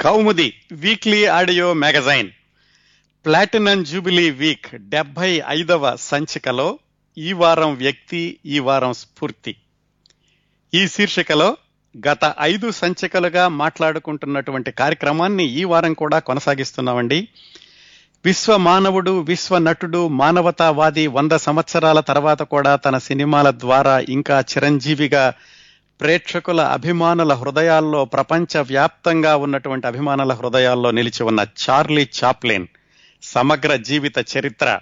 Koumudi weekly audio magazine. Platinum jubilee week డెబ్బై ఐదవ సంచికలో ఈ వారం వ్యక్తి ఈ వారం స్ఫూర్తి. ఈ శీర్షికలో గత ఐదు సంచికలుగా మాట్లాడుకుంటున్నటువంటి కార్యక్రమాన్ని ఈ వారం కూడా కొనసాగిస్తున్నామండి. విశ్వ మానవుడు విశ్వ నటుడు మానవతావాది వంద సంవత్సరాల తర్వాత కూడా తన సినిమాల ద్వారా ఇంకా చిరంజీవిగా ప్రేక్షకుల అభిమానుల హృదయాల్లో ప్రపంచ వ్యాప్తంగా ఉన్నటువంటి అభిమానుల హృదయాల్లో నిలిచి ఉన్న చార్లీ చాప్లిన్ సమగ్ర జీవిత చరిత్ర.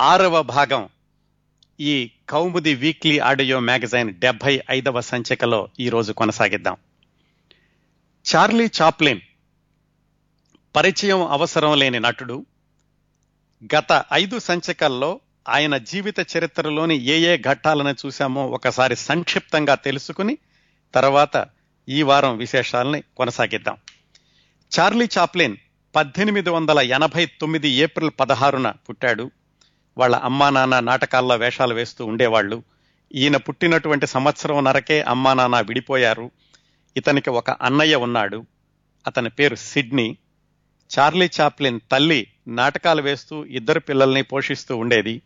ఆరవ భాగం. ఈ కౌముది వీక్లీ ఆడియో మ్యాగజైన్ డెబ్బై ఐదవ సంచికలో ఈరోజు కొనసాగిద్దాం. చార్లీ చాప్లిన్ పరిచయం అవసరం లేని నటుడు. గత ఐదు సంచికల్లో ఆయన జీవిత చరిత్రలోని ఏ ఏ ఘట్టాలను చూశామో ఒకసారి సంక్షిప్తంగా తెలుసుకుని తర్వాత ఈ వారం విశేషాలని కొనసాగిద్దాం. చార్లీ చాప్లిన్ పద్దెనిమిది వందల ఎనభై తొమ్మిది ఏప్రిల్ పదహారున పుట్టాడు. వాళ్ళ అమ్మా నాన్న నాటకాల్లో వేషాలు వేస్తూ ఉండేవాళ్ళు. ఈయన పుట్టినటువంటి సంవత్సరం నరకే అమ్మా నాన్న విడిపోయారు. ఇతనికి ఒక అన్నయ్య ఉన్నాడు. అతని పేరు సిడ్నీ. చార్లీ చాప్లిన్ తల్లి నాటకాలు వేస్తూ ఇద్దరు పిల్లల్ని పోషిస్తూ ఉండేది.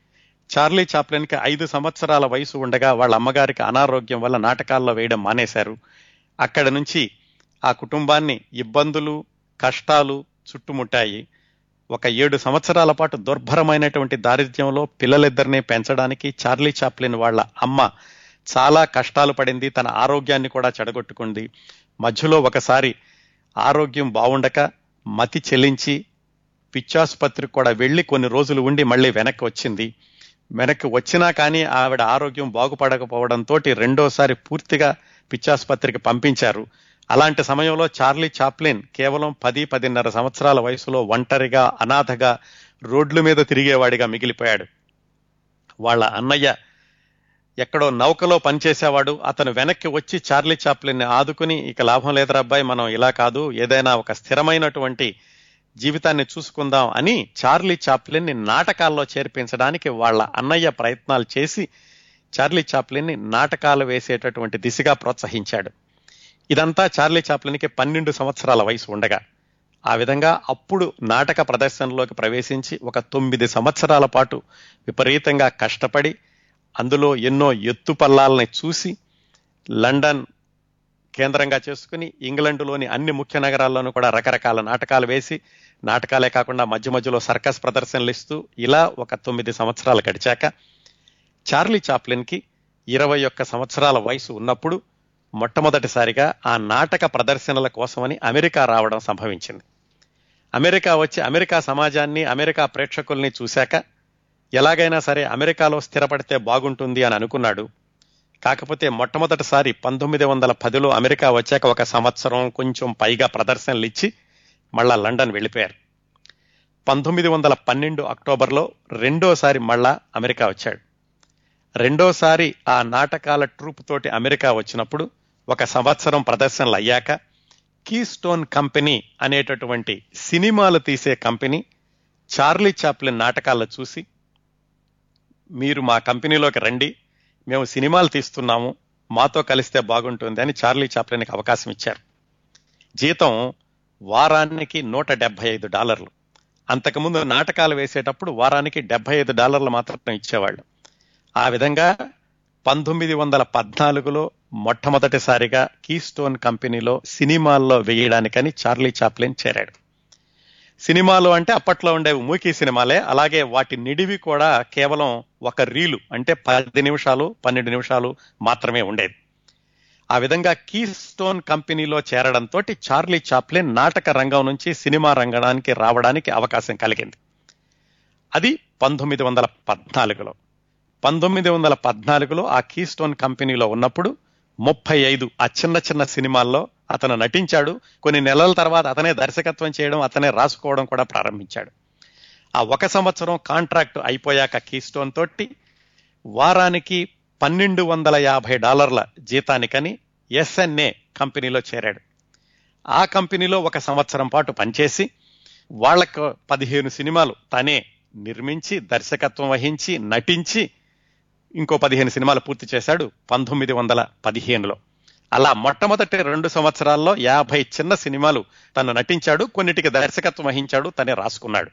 చార్లీ చాప్లెన్కి ఐదు సంవత్సరాల వయసు ఉండగా వాళ్ళ అమ్మగారికి అనారోగ్యం వల్ల నాటకాల్లో వేయడం మానేశారు. అక్కడ నుంచి ఆ కుటుంబాన్ని ఇబ్బందులు కష్టాలు చుట్టుముట్టాయి. ఒక ఏడు సంవత్సరాల పాటు దుర్భరమైనటువంటి దారిద్ర్యంలో పిల్లలిద్దరిని పెంచడానికి చార్లీ చాప్లిన్ వాళ్ళ అమ్మ చాలా కష్టాలు పడింది. తన ఆరోగ్యాన్ని కూడా చెడగొట్టుకుంది. మధ్యలో ఒకసారి ఆరోగ్యం బాగుండక మతి చెల్లించి పిచ్చాసుపత్రికి కూడా వెళ్ళి కొన్ని రోజులు ఉండి మళ్ళీ వెనక్కి వచ్చింది. వెనక్కి వచ్చినా కానీ ఆవిడ ఆరోగ్యం బాగుపడకపోవడంతో రెండోసారి పూర్తిగా పిచ్చాసుపత్రికి పంపించారు. అలాంటి సమయంలో చార్లీ చాప్లిన్ కేవలం పది పదిన్నర సంవత్సరాల వయసులో ఒంటరిగా అనాథగా రోడ్ల మీద తిరిగేవాడిగా మిగిలిపోయాడు. వాళ్ళ అన్నయ్య ఎక్కడో నౌకలో పనిచేసేవాడు. అతను వెనక్కి వచ్చి చార్లీ చాప్లిన్ ఆదుకుని ఇక లాభం లేదురా అబ్బాయి మనం ఇలా కాదు. ఏదైనా ఒక స్థిరమైనటువంటి జీవితాన్ని చూసుకుందాం అని చార్లీ చాప్లిన్ని నాటకాల్లో చేర్పించడానికి వాళ్ళ అన్నయ్య ప్రయత్నాలు చేసి చార్లీ చాప్లిన్ని నాటకాలు వేసేటటువంటి దిశగా ప్రోత్సహించాడు. ఇదంతా చార్లీ చాప్లిన్కి పన్నెండు సంవత్సరాల వయసు ఉండగా ఆ విధంగా అప్పుడు నాటక ప్రదర్శనలోకి ప్రవేశించి ఒక తొమ్మిది సంవత్సరాల పాటు విపరీతంగా కష్టపడి అందులో ఎన్నో ఎత్తుపల్లాలని చూసి లండన్ కేంద్రంగా చేసుకుని ఇంగ్లండ్లోని అన్ని ముఖ్య నగరాల్లోనూ కూడా రకరకాల నాటకాలు వేసి నాటకాలే కాకుండా మధ్య మధ్యలో సర్కస్ ప్రదర్శనలు ఇస్తూ ఇలా ఒక తొమ్మిది సంవత్సరాలు గడిచాక చార్లీ చాప్లిన్కి ఇరవై ఒక్క సంవత్సరాల వయసు ఉన్నప్పుడు మొట్టమొదటిసారిగా ఆ నాటక ప్రదర్శనల కోసమని అమెరికా రావడం సంభవించింది. అమెరికా వచ్చి అమెరికా సమాజాన్ని అమెరికా ప్రేక్షకుల్ని చూశాక ఎలాగైనా సరే అమెరికాలో స్థిరపడితే బాగుంటుంది అని అనుకున్నాడు. కాకపోతే మొట్టమొదటిసారి పంతొమ్మిది వందల పదిలో అమెరికా వచ్చాక ఒక సంవత్సరం కొంచెం పైగా ప్రదర్శనలు ఇచ్చి మళ్ళా లండన్ వెళ్ళిపోయారు. పంతొమ్మిది వందల పన్నెండు అక్టోబర్లో రెండోసారి మళ్ళా అమెరికా వచ్చాడు. రెండోసారి ఆ నాటకాల ట్రూప్ తోటి అమెరికా వచ్చినప్పుడు ఒక సంవత్సరం ప్రదర్శనలు అయ్యాక కీ స్టోన్ కంపెనీ అనేటటువంటి సినిమాలు తీసే కంపెనీ చార్లీ చాప్లిన్ నాటకాల్లో చూసి మీరు మా కంపెనీలోకి రండి మేము సినిమాలు తీస్తున్నాము మాతో కలిస్తే బాగుంటుంది అని చార్లీ చాప్లిన్కి అవకాశం ఇచ్చారు. జీతం వారానికి నూట డెబ్బై ఐదు డాలర్లు. అంతకుముందు నాటకాలు వేసేటప్పుడు వారానికి డెబ్బై ఐదు డాలర్లు మాత్రం ఇచ్చేవాళ్ళు. ఆ విధంగా పంతొమ్మిది వందల పద్నాలుగులో మొట్టమొదటిసారిగా కీస్టోన్ కంపెనీలో సినిమాల్లో వేయడానికని చార్లీ చాప్లిన్ చేరాడు. సినిమాలు అంటే అప్పట్లో ఉండేవి మూకీ సినిమాలే అలాగే వాటి నిడివి కూడా కేవలం ఒక రీలు అంటే పది నిమిషాలు పన్నెండు నిమిషాలు మాత్రమే ఉండేది. ఆ విధంగా కీ స్టోన్ కంపెనీలో చేరడంతో చార్లీ చాప్లిన్ నాటక రంగం నుంచి సినిమా రంగడానికి రావడానికి అవకాశం కలిగింది. అది పంతొమ్మిది వందల పద్నాలుగులో. పంతొమ్మిది వందల పద్నాలుగులో ఆ కీస్టోన్ కంపెనీలో ఉన్నప్పుడు ముప్పై ఐదు ఆ చిన్న చిన్న సినిమాల్లో అతను నటించాడు. కొన్ని నెలల తర్వాత అతనే దర్శకత్వం చేయడం అతనే రాసుకోవడం కూడా ప్రారంభించాడు. ఆ ఒక సంవత్సరం కాంట్రాక్ట్ అయిపోయాక కీస్టోన్ తోటి వారానికి పన్నెండు వందల యాభై డాలర్ల జీతానికని ఎస్ఎన్ఏ కంపెనీలో చేరాడు. ఆ కంపెనీలో ఒక సంవత్సరం పాటు పనిచేసి వాళ్ళకు పదిహేను సినిమాలు తనే నిర్మించి దర్శకత్వం వహించి నటించి ఇంకో పదిహేను సినిమాలు పూర్తి చేశాడు పంతొమ్మిది వందల పదిహేనులో. అలా మొట్టమొదటి రెండు సంవత్సరాల్లో యాభై చిన్న సినిమాలు తను నటించాడు కొన్నిటికి దర్శకత్వం వహించాడు తనే రాసుకున్నాడు.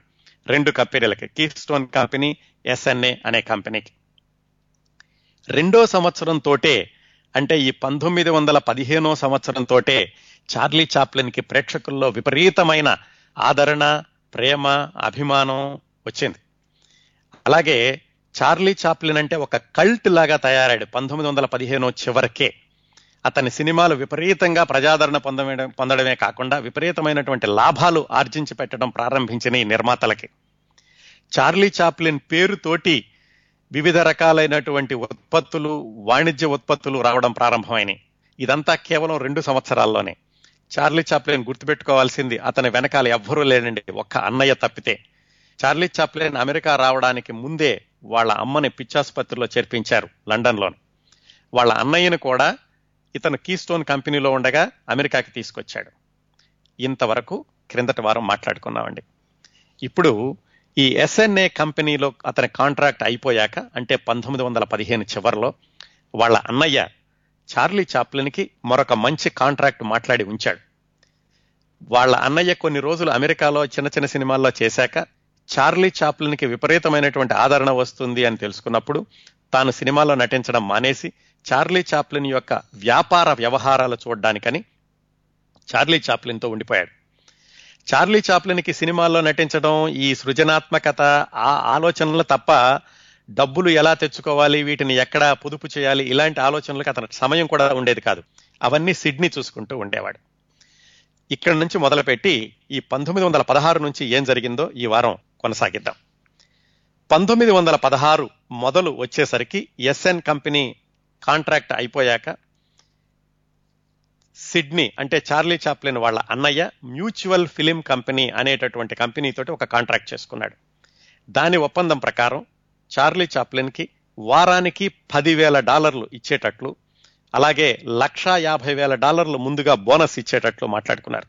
రెండు కంపెనీలకి కీఫ్ స్టోన్ కంపెనీ ఎస్ఎన్ఏ అనే కంపెనీకి. రెండో సంవత్సరం తోటే అంటే ఈ పంతొమ్మిది వందల పదిహేనో సంవత్సరం తోటే చార్లీ చాప్లిన్కి ప్రేక్షకుల్లో విపరీతమైన ఆదరణ ప్రేమ అభిమానం వచ్చింది. అలాగే చార్లీ చాప్లిన్ అంటే ఒక కల్ట్ లాగా తయారాడు పంతొమ్మిది వందల పదిహేను చివరికే. అతని సినిమాలు విపరీతంగా ప్రజాదరణ పొందడం పొందడమే కాకుండా విపరీతమైనటువంటి లాభాలు ఆర్జించి పెట్టడం ప్రారంభించిన ఈ నిర్మాతలకి. చార్లీ చాప్లిన్ పేరుతోటి వివిధ రకాలైనటువంటి ఉత్పత్తులు వాణిజ్య ఉత్పత్తులు రావడం ప్రారంభమైనవి ఇదంతా కేవలం రెండు సంవత్సరాల్లోనే. చార్లీ చాప్లిన్ గుర్తుపెట్టుకోవాల్సింది అతని వెనకాల ఎవ్వరూ లేనండి ఒక్క అన్నయ్య తప్పితే. చార్లీ చాప్లిన్ అమెరికా రావడానికి ముందే వాళ్ళ అమ్మని పిచ్చాసుపత్రిలో చేర్పించారు లండన్లో వాళ్ళ అన్నయ్యను కూడా ఇతను కీస్టోన్ కంపెనీలో ఉండగా అమెరికాకి తీసుకొచ్చాడు. ఇంతవరకు క్రిందటి వారం మాట్లాడుకున్నామండి. ఇప్పుడు ఈ ఎస్ఎన్ఏ కంపెనీలో అతని కాంట్రాక్ట్ అయిపోయాక అంటే పంతొమ్మిది వందల పదిహేను చివరిలో వాళ్ళ అన్నయ్య చార్లీ చాప్లిన్కి మరొక మంచి కాంట్రాక్ట్ మాట్లాడి ఉంచాడు. వాళ్ళ అన్నయ్య కొన్ని రోజులు అమెరికాలో చిన్న చిన్న సినిమాల్లో చేశాక చార్లీ చాప్లిన్కి విపరీతమైనటువంటి ఆదరణ వస్తుంది అని తెలుసుకున్నప్పుడు తాను సినిమాలో నటించడం మానేసి చార్లీ చాప్లిన్ యొక్క వ్యాపార వ్యవహారాలు చూడడానికని చార్లీ చాప్లిన్తో ఉండిపోయాడు. చార్లీ చాప్లిన్కి సినిమాల్లో నటించడం ఈ సృజనాత్మకత ఆ ఆలోచనలు తప్ప డబ్బులు ఎలా తెచ్చుకోవాలి వీటిని ఎక్కడ పొదుపు చేయాలి ఇలాంటి ఆలోచనలకు అతను సమయం కూడా ఉండేది కాదు. అవన్నీ సిడ్నీ చూసుకుంటూ ఉండేవాడు. ఇక్కడ నుంచి మొదలుపెట్టి ఈ పంతొమ్మిది వందల పదహారు నుంచి ఏం జరిగిందో ఈ వారం కొనసాగిద్దాం. పంతొమ్మిది వందల పదహారు మొదలు వచ్చేసరికి ఎస్ఎన్ కంపెనీ కాంట్రాక్ట్ అయిపోయాక సిడ్నీ అంటే చార్లీ చాప్లిన్ వాళ్ళ అన్నయ్య మ్యూచువల్ ఫిలిం కంపెనీ అనేటటువంటి కంపెనీతోటి ఒక కాంట్రాక్ట్ చేసుకున్నాడు. దాని ఒప్పందం ప్రకారం చార్లీ చాప్లిన్కి వారానికి పదివేల డాలర్లు ఇచ్చేటట్లు అలాగే లక్షా యాభై వేల డాలర్లు ముందుగా బోనస్ ఇచ్చేటట్లు మాట్లాడుకున్నారు.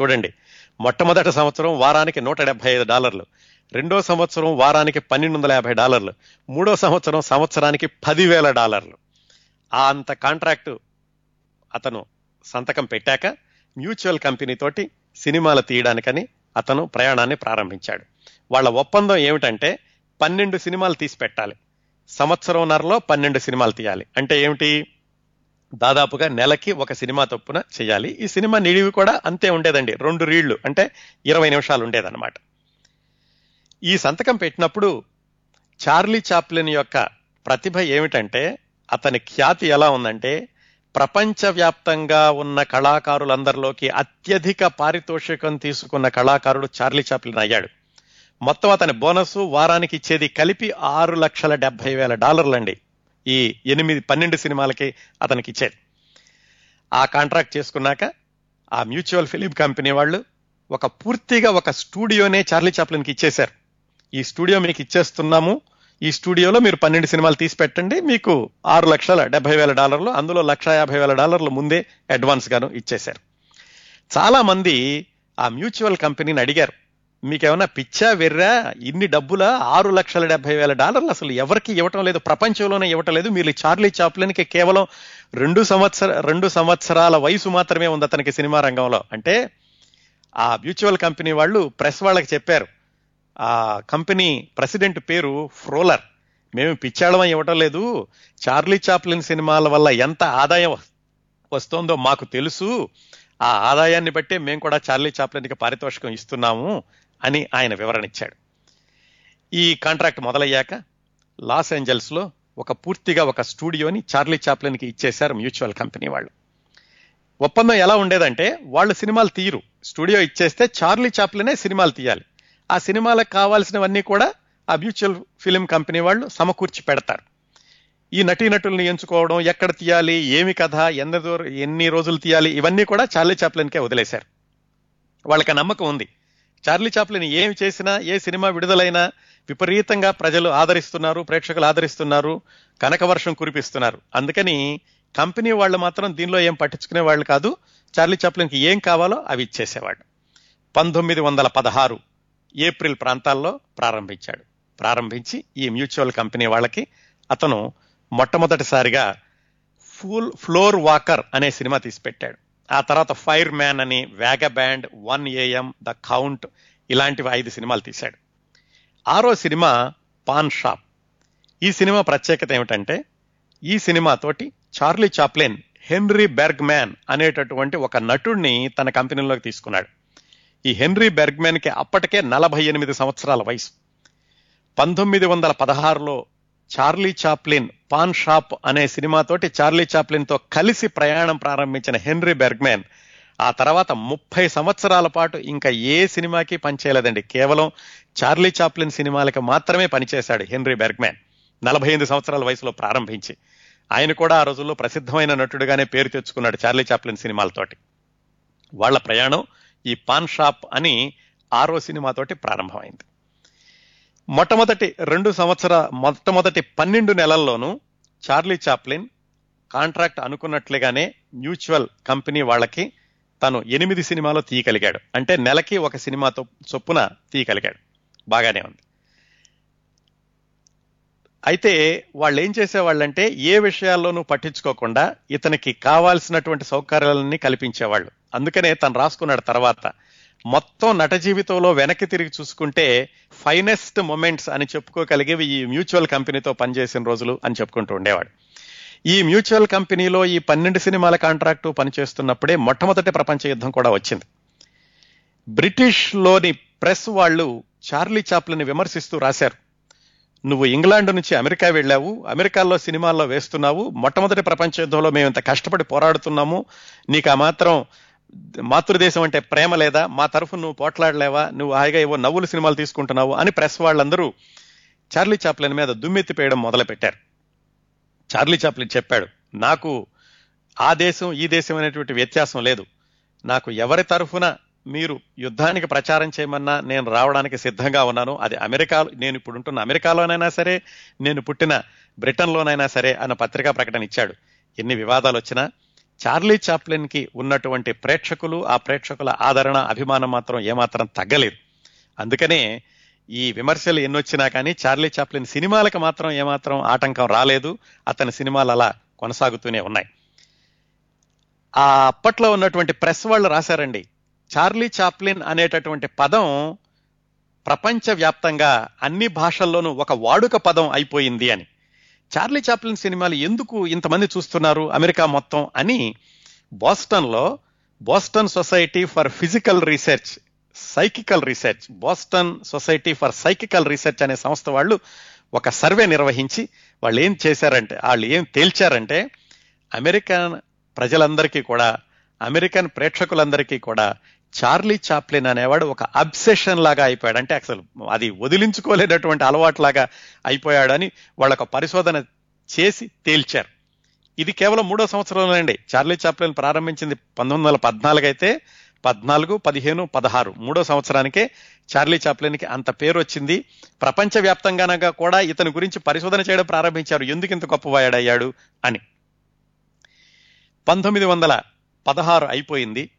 చూడండి మొట్టమొదటి సంవత్సరం వారానికి నూట డెబ్బై ఐదు డాలర్లు రెండో సంవత్సరం వారానికి పన్నెండు వందల యాభై డాలర్లు మూడో సంవత్సరం సంవత్సరానికి పదివేల డాలర్లు. ఆ అంత కాంట్రాక్టు అతను సంతకం పెట్టాక మ్యూచువల్ కంపెనీ తోటి సినిమాలు తీయడానికని అతను ప్రయాణాన్ని ప్రారంభించాడు. వాళ్ళ ఒప్పందం ఏమిటంటే పన్నెండు సినిమాలు తీసి పెట్టాలి. సంవత్సరంన్నరలో పన్నెండు సినిమాలు తీయాలి. అంటే ఏమిటి? దాదాపుగా నెలకి ఒక సినిమా తప్పున చేయాలి. ఈ సినిమా నిడివి కూడా అంతే ఉండేదండి. రెండు రీళ్ళు అంటే ఇరవై నిమిషాలు ఉండేదన్నమాట. ఈ సంతకం పెట్టినప్పుడు చార్లీ చాప్లిన్ యొక్క ప్రతిభ ఏమిటంటే అతని ఖ్యాతి ఎలా ఉందంటే ప్రపంచవ్యాప్తంగా ఉన్న కళాకారులందరిలోకి అత్యధిక పారితోషికం తీసుకున్న కళాకారుడు చార్లీ చాప్లిన్ అయ్యాడు. మొత్తం అతని బోనస్ వారానికి ఇచ్చేది కలిపి ఆరు లక్షల డెబ్బై వేల డాలర్లండి. ఈ ఎనిమిది పన్నెండు సినిమాలకి అతనికి ఇచ్చేది. ఆ కాంట్రాక్ట్ చేసుకున్నాక ఆ మ్యూచువల్ ఫిలిం కంపెనీ వాళ్ళు ఒక పూర్తిగా ఒక స్టూడియోనే చార్లీ చాప్లిన్కి ఇచ్చేశారు. ఈ స్టూడియో మీకు ఇచ్చేస్తున్నాము. ఈ స్టూడియోలో మీరు పన్నెండు సినిమాలు తీసి పెట్టండి. మీకు ఆరు లక్షల డెబ్బై వేల డాలర్లు అందులో లక్ష యాభై వేల డాలర్లు ముందే అడ్వాన్స్ గాను ఇచ్చేశారు. చాలా మంది ఆ మ్యూచువల్ కంపెనీని అడిగారు మీకేమైనా పిచ్చా వెర్రా ఇన్ని డబ్బుల? ఆరు లక్షల డెబ్బై వేల డాలర్లు అసలు ఎవరికి ఇవ్వటం లేదు ప్రపంచంలోనే ఇవ్వటం లేదు. మీరు చార్లీ చాప్లిన్కి కేవలం రెండు సంవత్సర రెండు సంవత్సరాల వయసు మాత్రమే ఉంది అతనికి సినిమా రంగంలో. అంటే ఆ మ్యూచువల్ కంపెనీ వాళ్ళు ప్రెస్ వాళ్ళకి చెప్పారు ఆ కంపెనీ ప్రెసిడెంట్ పేరు ఫ్రోలర్. మేము పిచ్చాడమని ఇవ్వటం లేదు. చార్లీ చాప్లిన్ సినిమాల వల్ల ఎంత ఆదాయం వస్తోందో మాకు తెలుసు. ఆ ఆదాయాన్ని బట్టే మేము కూడా చార్లీ చాప్లిన్కి పారితోషికం ఇస్తున్నాము అని ఆయన వివరణ ఇచ్చాడు. ఈ కాంట్రాక్ట్ మొదలయ్యాక లాస్ ఏంజల్స్లో ఒక పూర్తిగా ఒక స్టూడియోని చార్లీ చాప్లిన్కి ఇచ్చేశారు మ్యూచువల్ కంపెనీ వాళ్ళు. ఒప్పందం ఎలా ఉండేదంటే వాళ్ళు సినిమాలు తీయరు. స్టూడియో ఇచ్చేస్తే చార్లీ చాప్లినే సినిమాలు తీయాలి. ఆ సినిమాలకు కావాల్సినవన్నీ కూడా ఆ మ్యూచువల్ ఫిలిం కంపెనీ వాళ్ళు సమకూర్చి పెడతారు. ఈ నటీనటుల్ని ఎంచుకోవడం ఎక్కడ తీయాలి ఏమి కథ ఎంత దూరం ఎన్ని రోజులు తీయాలి ఇవన్నీ కూడా చార్లీ చాప్లిన్కే వదిలేశారు. వాళ్ళకి నమ్మకం ఉంది. చార్లీ చాప్లిన్ ఏమి చేసినా ఏ సినిమా విడుదలైనా విపరీతంగా ప్రజలు ఆదరిస్తున్నారు ప్రేక్షకులు ఆదరిస్తున్నారు కనకవర్షం కురిపిస్తున్నారు. అందుకని కంపెనీ వాళ్ళు మాత్రం దీనిలో ఏం పట్టించుకునే వాళ్ళు కాదు. చార్లీ చాప్లిన్కి ఏం కావాలో అవి ఇచ్చేసేవాడు పంతొమ్మిది వందల పదహారు ఏప్రిల్ ప్రాంతాల్లో ప్రారంభించాడు. ప్రారంభించి ఈ మ్యూచువల్ కంపెనీ వాళ్ళకి అతను మొట్టమొదటిసారిగా ఫుల్ ఫ్లోర్ వాకర్ అనే సినిమా తీసిపెట్టాడు. ఆ తర్వాత ఫైర్ మ్యాన్ అని vagabond one AM the count ఇలాంటివి ఐదు సినిమాలు తీశాడు. ఆరో సినిమా పాన్ షాప్. ఈ సినిమా ప్రత్యేకత ఏమిటంటే ఈ సినిమాతోటి Charlie Chaplin Henry Bergman అనేటటువంటి ఒక నటుడిని తన కంపెనీలోకి తీసుకున్నాడు. ఈ హెన్రీ బెర్గ్మెన్కి అప్పటికే నలభై ఎనిమిది సంవత్సరాల వయసు. పంతొమ్మిది వందల పదహారులో చార్లీ చాప్లిన్ పాన్ షాప్ అనే సినిమాతోటి చార్లీ చాప్లిన్తో కలిసి ప్రయాణం ప్రారంభించిన హెన్రీ బెర్గ్మెన్ ఆ తర్వాత ముప్పై సంవత్సరాల పాటు ఇంకా ఏ సినిమాకి పనిచేయలేదండి. కేవలం చార్లీ చాప్లిన్ సినిమాలకి మాత్రమే పనిచేశాడు హెన్రీ బెర్గ్మెన్. నలభై ఎనిమిది సంవత్సరాల వయసులో ప్రారంభించి. ఆయన కూడా ఆ రోజుల్లో ప్రసిద్ధమైన నటుడుగానే పేరు తెచ్చుకున్నాడు చార్లీ చాప్లిన్ సినిమాలతోటి. వాళ్ళ ప్రయాణం ఈ పాన్ షాప్ అని ఆరో సినిమాతోటి ప్రారంభమైంది. మొట్టమొదటి రెండు సంవత్సర మొట్టమొదటి పన్నెండు నెలల్లోనూ చార్లీ చాప్లిన్ కాంట్రాక్ట్ అనుకున్నట్లుగానే మ్యూచువల్ కంపెనీ వాళ్ళకి తను ఎనిమిది సినిమాలో తీయగలిగాడు. అంటే నెలకి ఒక సినిమాతో చొప్పున తీయగలిగాడు. బాగానే ఉంది. అయితే వాళ్ళు ఏం చేసేవాళ్ళంటే ఏ విషయాల్లోనూ పట్టించుకోకుండా ఇతనికి కావాల్సినటువంటి సౌకర్యాలన్నీ కల్పించేవాళ్ళు. అందుకనే తను రాసుకున్నాడు తర్వాత మొత్తం నట జీవితంలో వెనక్కి తిరిగి చూసుకుంటే ఫైనెస్ట్ మొమెంట్స్ అని చెప్పుకోగలిగేవి ఈ మ్యూచువల్ కంపెనీతో పనిచేసిన రోజులు అని చెప్పుకుంటూ ఉండేవాడు. ఈ మ్యూచువల్ కంపెనీలో ఈ పన్నెండు సినిమాల కాంట్రాక్టు పనిచేస్తున్నప్పుడే మొట్టమొదటి ప్రపంచ యుద్ధం కూడా వచ్చింది. బ్రిటిష్లోని ప్రెస్ వాళ్ళు చార్లీ చాప్లని విమర్శిస్తూ రాశారు. నువ్వు ఇంగ్లాండ్ నుంచి అమెరికా వెళ్ళావు అమెరికాలో సినిమాల్లో వేస్తున్నావు మొట్టమొదటి ప్రపంచ యుద్ధంలో మేము ఇంత కష్టపడి పోరాడుతున్నాము నీకు ఆ మాత్రం మాతృదేశం అంటే ప్రేమ లేదా మా తరఫు నువ్వు పోట్లాడలేవా నువ్వు హాయిగా ఏవో నవ్వులు సినిమాలు తీసుకుంటున్నావు అని ప్రెస్ వాళ్ళందరూ చార్లీ చాప్లిన్ మీద దుమ్మెత్తిపేయడం మొదలుపెట్టారు. చార్లీ చాప్లిన్ చెప్పాడు నాకు ఆ దేశం ఈ దేశం అనేటువంటి వ్యత్యాసం లేదు. నాకు ఎవరి తరఫున మీరు యుద్ధానికి ప్రచారం చేయమన్నా నేను రావడానికి సిద్ధంగా ఉన్నాను. అది అమెరికా నేను ఇప్పుడు ఉంటున్న అమెరికాలోనైనా సరే నేను పుట్టిన బ్రిటన్లోనైనా సరే అన్న పత్రికా ప్రకటన ఇచ్చాడు. ఎన్ని వివాదాలు వచ్చినా చార్లీ చాప్లిన్కి ఉన్నటువంటి ప్రేక్షకులు ఆ ప్రేక్షకుల ఆదరణ అభిమానం మాత్రం ఏమాత్రం తగ్గలేదు. అందుకనే ఈ విమర్శలు ఎన్నొచ్చినా కానీ చార్లీ చాప్లిన్ సినిమాలకు మాత్రం ఏమాత్రం ఆటంకం రాలేదు. అతని సినిమాలు అలా కొనసాగుతూనే ఉన్నాయి. ఆ అప్పట్లో ఉన్నటువంటి ప్రెస్ వాళ్ళు రాశారండి చార్లీ చాప్లిన్ అనేటటువంటి పదం ప్రపంచ వ్యాప్తంగా అన్ని భాషల్లోనూ ఒక వాడుక పదం అయిపోయింది అని. చార్లీ చాప్లిన్ సినిమాలు ఎందుకు ఇంతమంది చూస్తున్నారు అమెరికా మొత్తం అని బోస్టన్లో Boston Society for Physical Research Psychical Research Boston Society for Psychical Research అనే సంస్థ వాళ్ళు ఒక సర్వే నిర్వహించి వాళ్ళు ఏం చేశారంటే వాళ్ళు ఏం తేల్చారంటే అమెరికన్ ప్రజలందరికీ కూడా అమెరికన్ ప్రేక్షకులందరికీ కూడా చార్లీ చాప్లిన్ అనేవాడు ఒక అబ్సెషన్ లాగా అయిపోయాడు. అంటే అసలు అది వదిలించుకోలేనటువంటి అలవాట్లాగా అయిపోయాడని వాళ్ళొక పరిశోధన చేసి తేల్చారు. ఇది కేవలం మూడో సంవత్సరంలోనండి చార్లీ చాప్లిన్ ప్రారంభించింది పంతొమ్మిది వందల పద్నాలుగు అయితే పద్నాలుగు పదిహేను పదహారు మూడో సంవత్సరానికే చార్లీ చాప్లిన్కి అంత పేరు వచ్చింది. ప్రపంచవ్యాప్తంగానగా కూడా ఇతని గురించి పరిశోధన చేయడం ప్రారంభించారు. ఎందుకు ఇంత గొప్పవాడయ్యాడు అని. పంతొమ్మిది వందల పదహారు అయిపోయింది.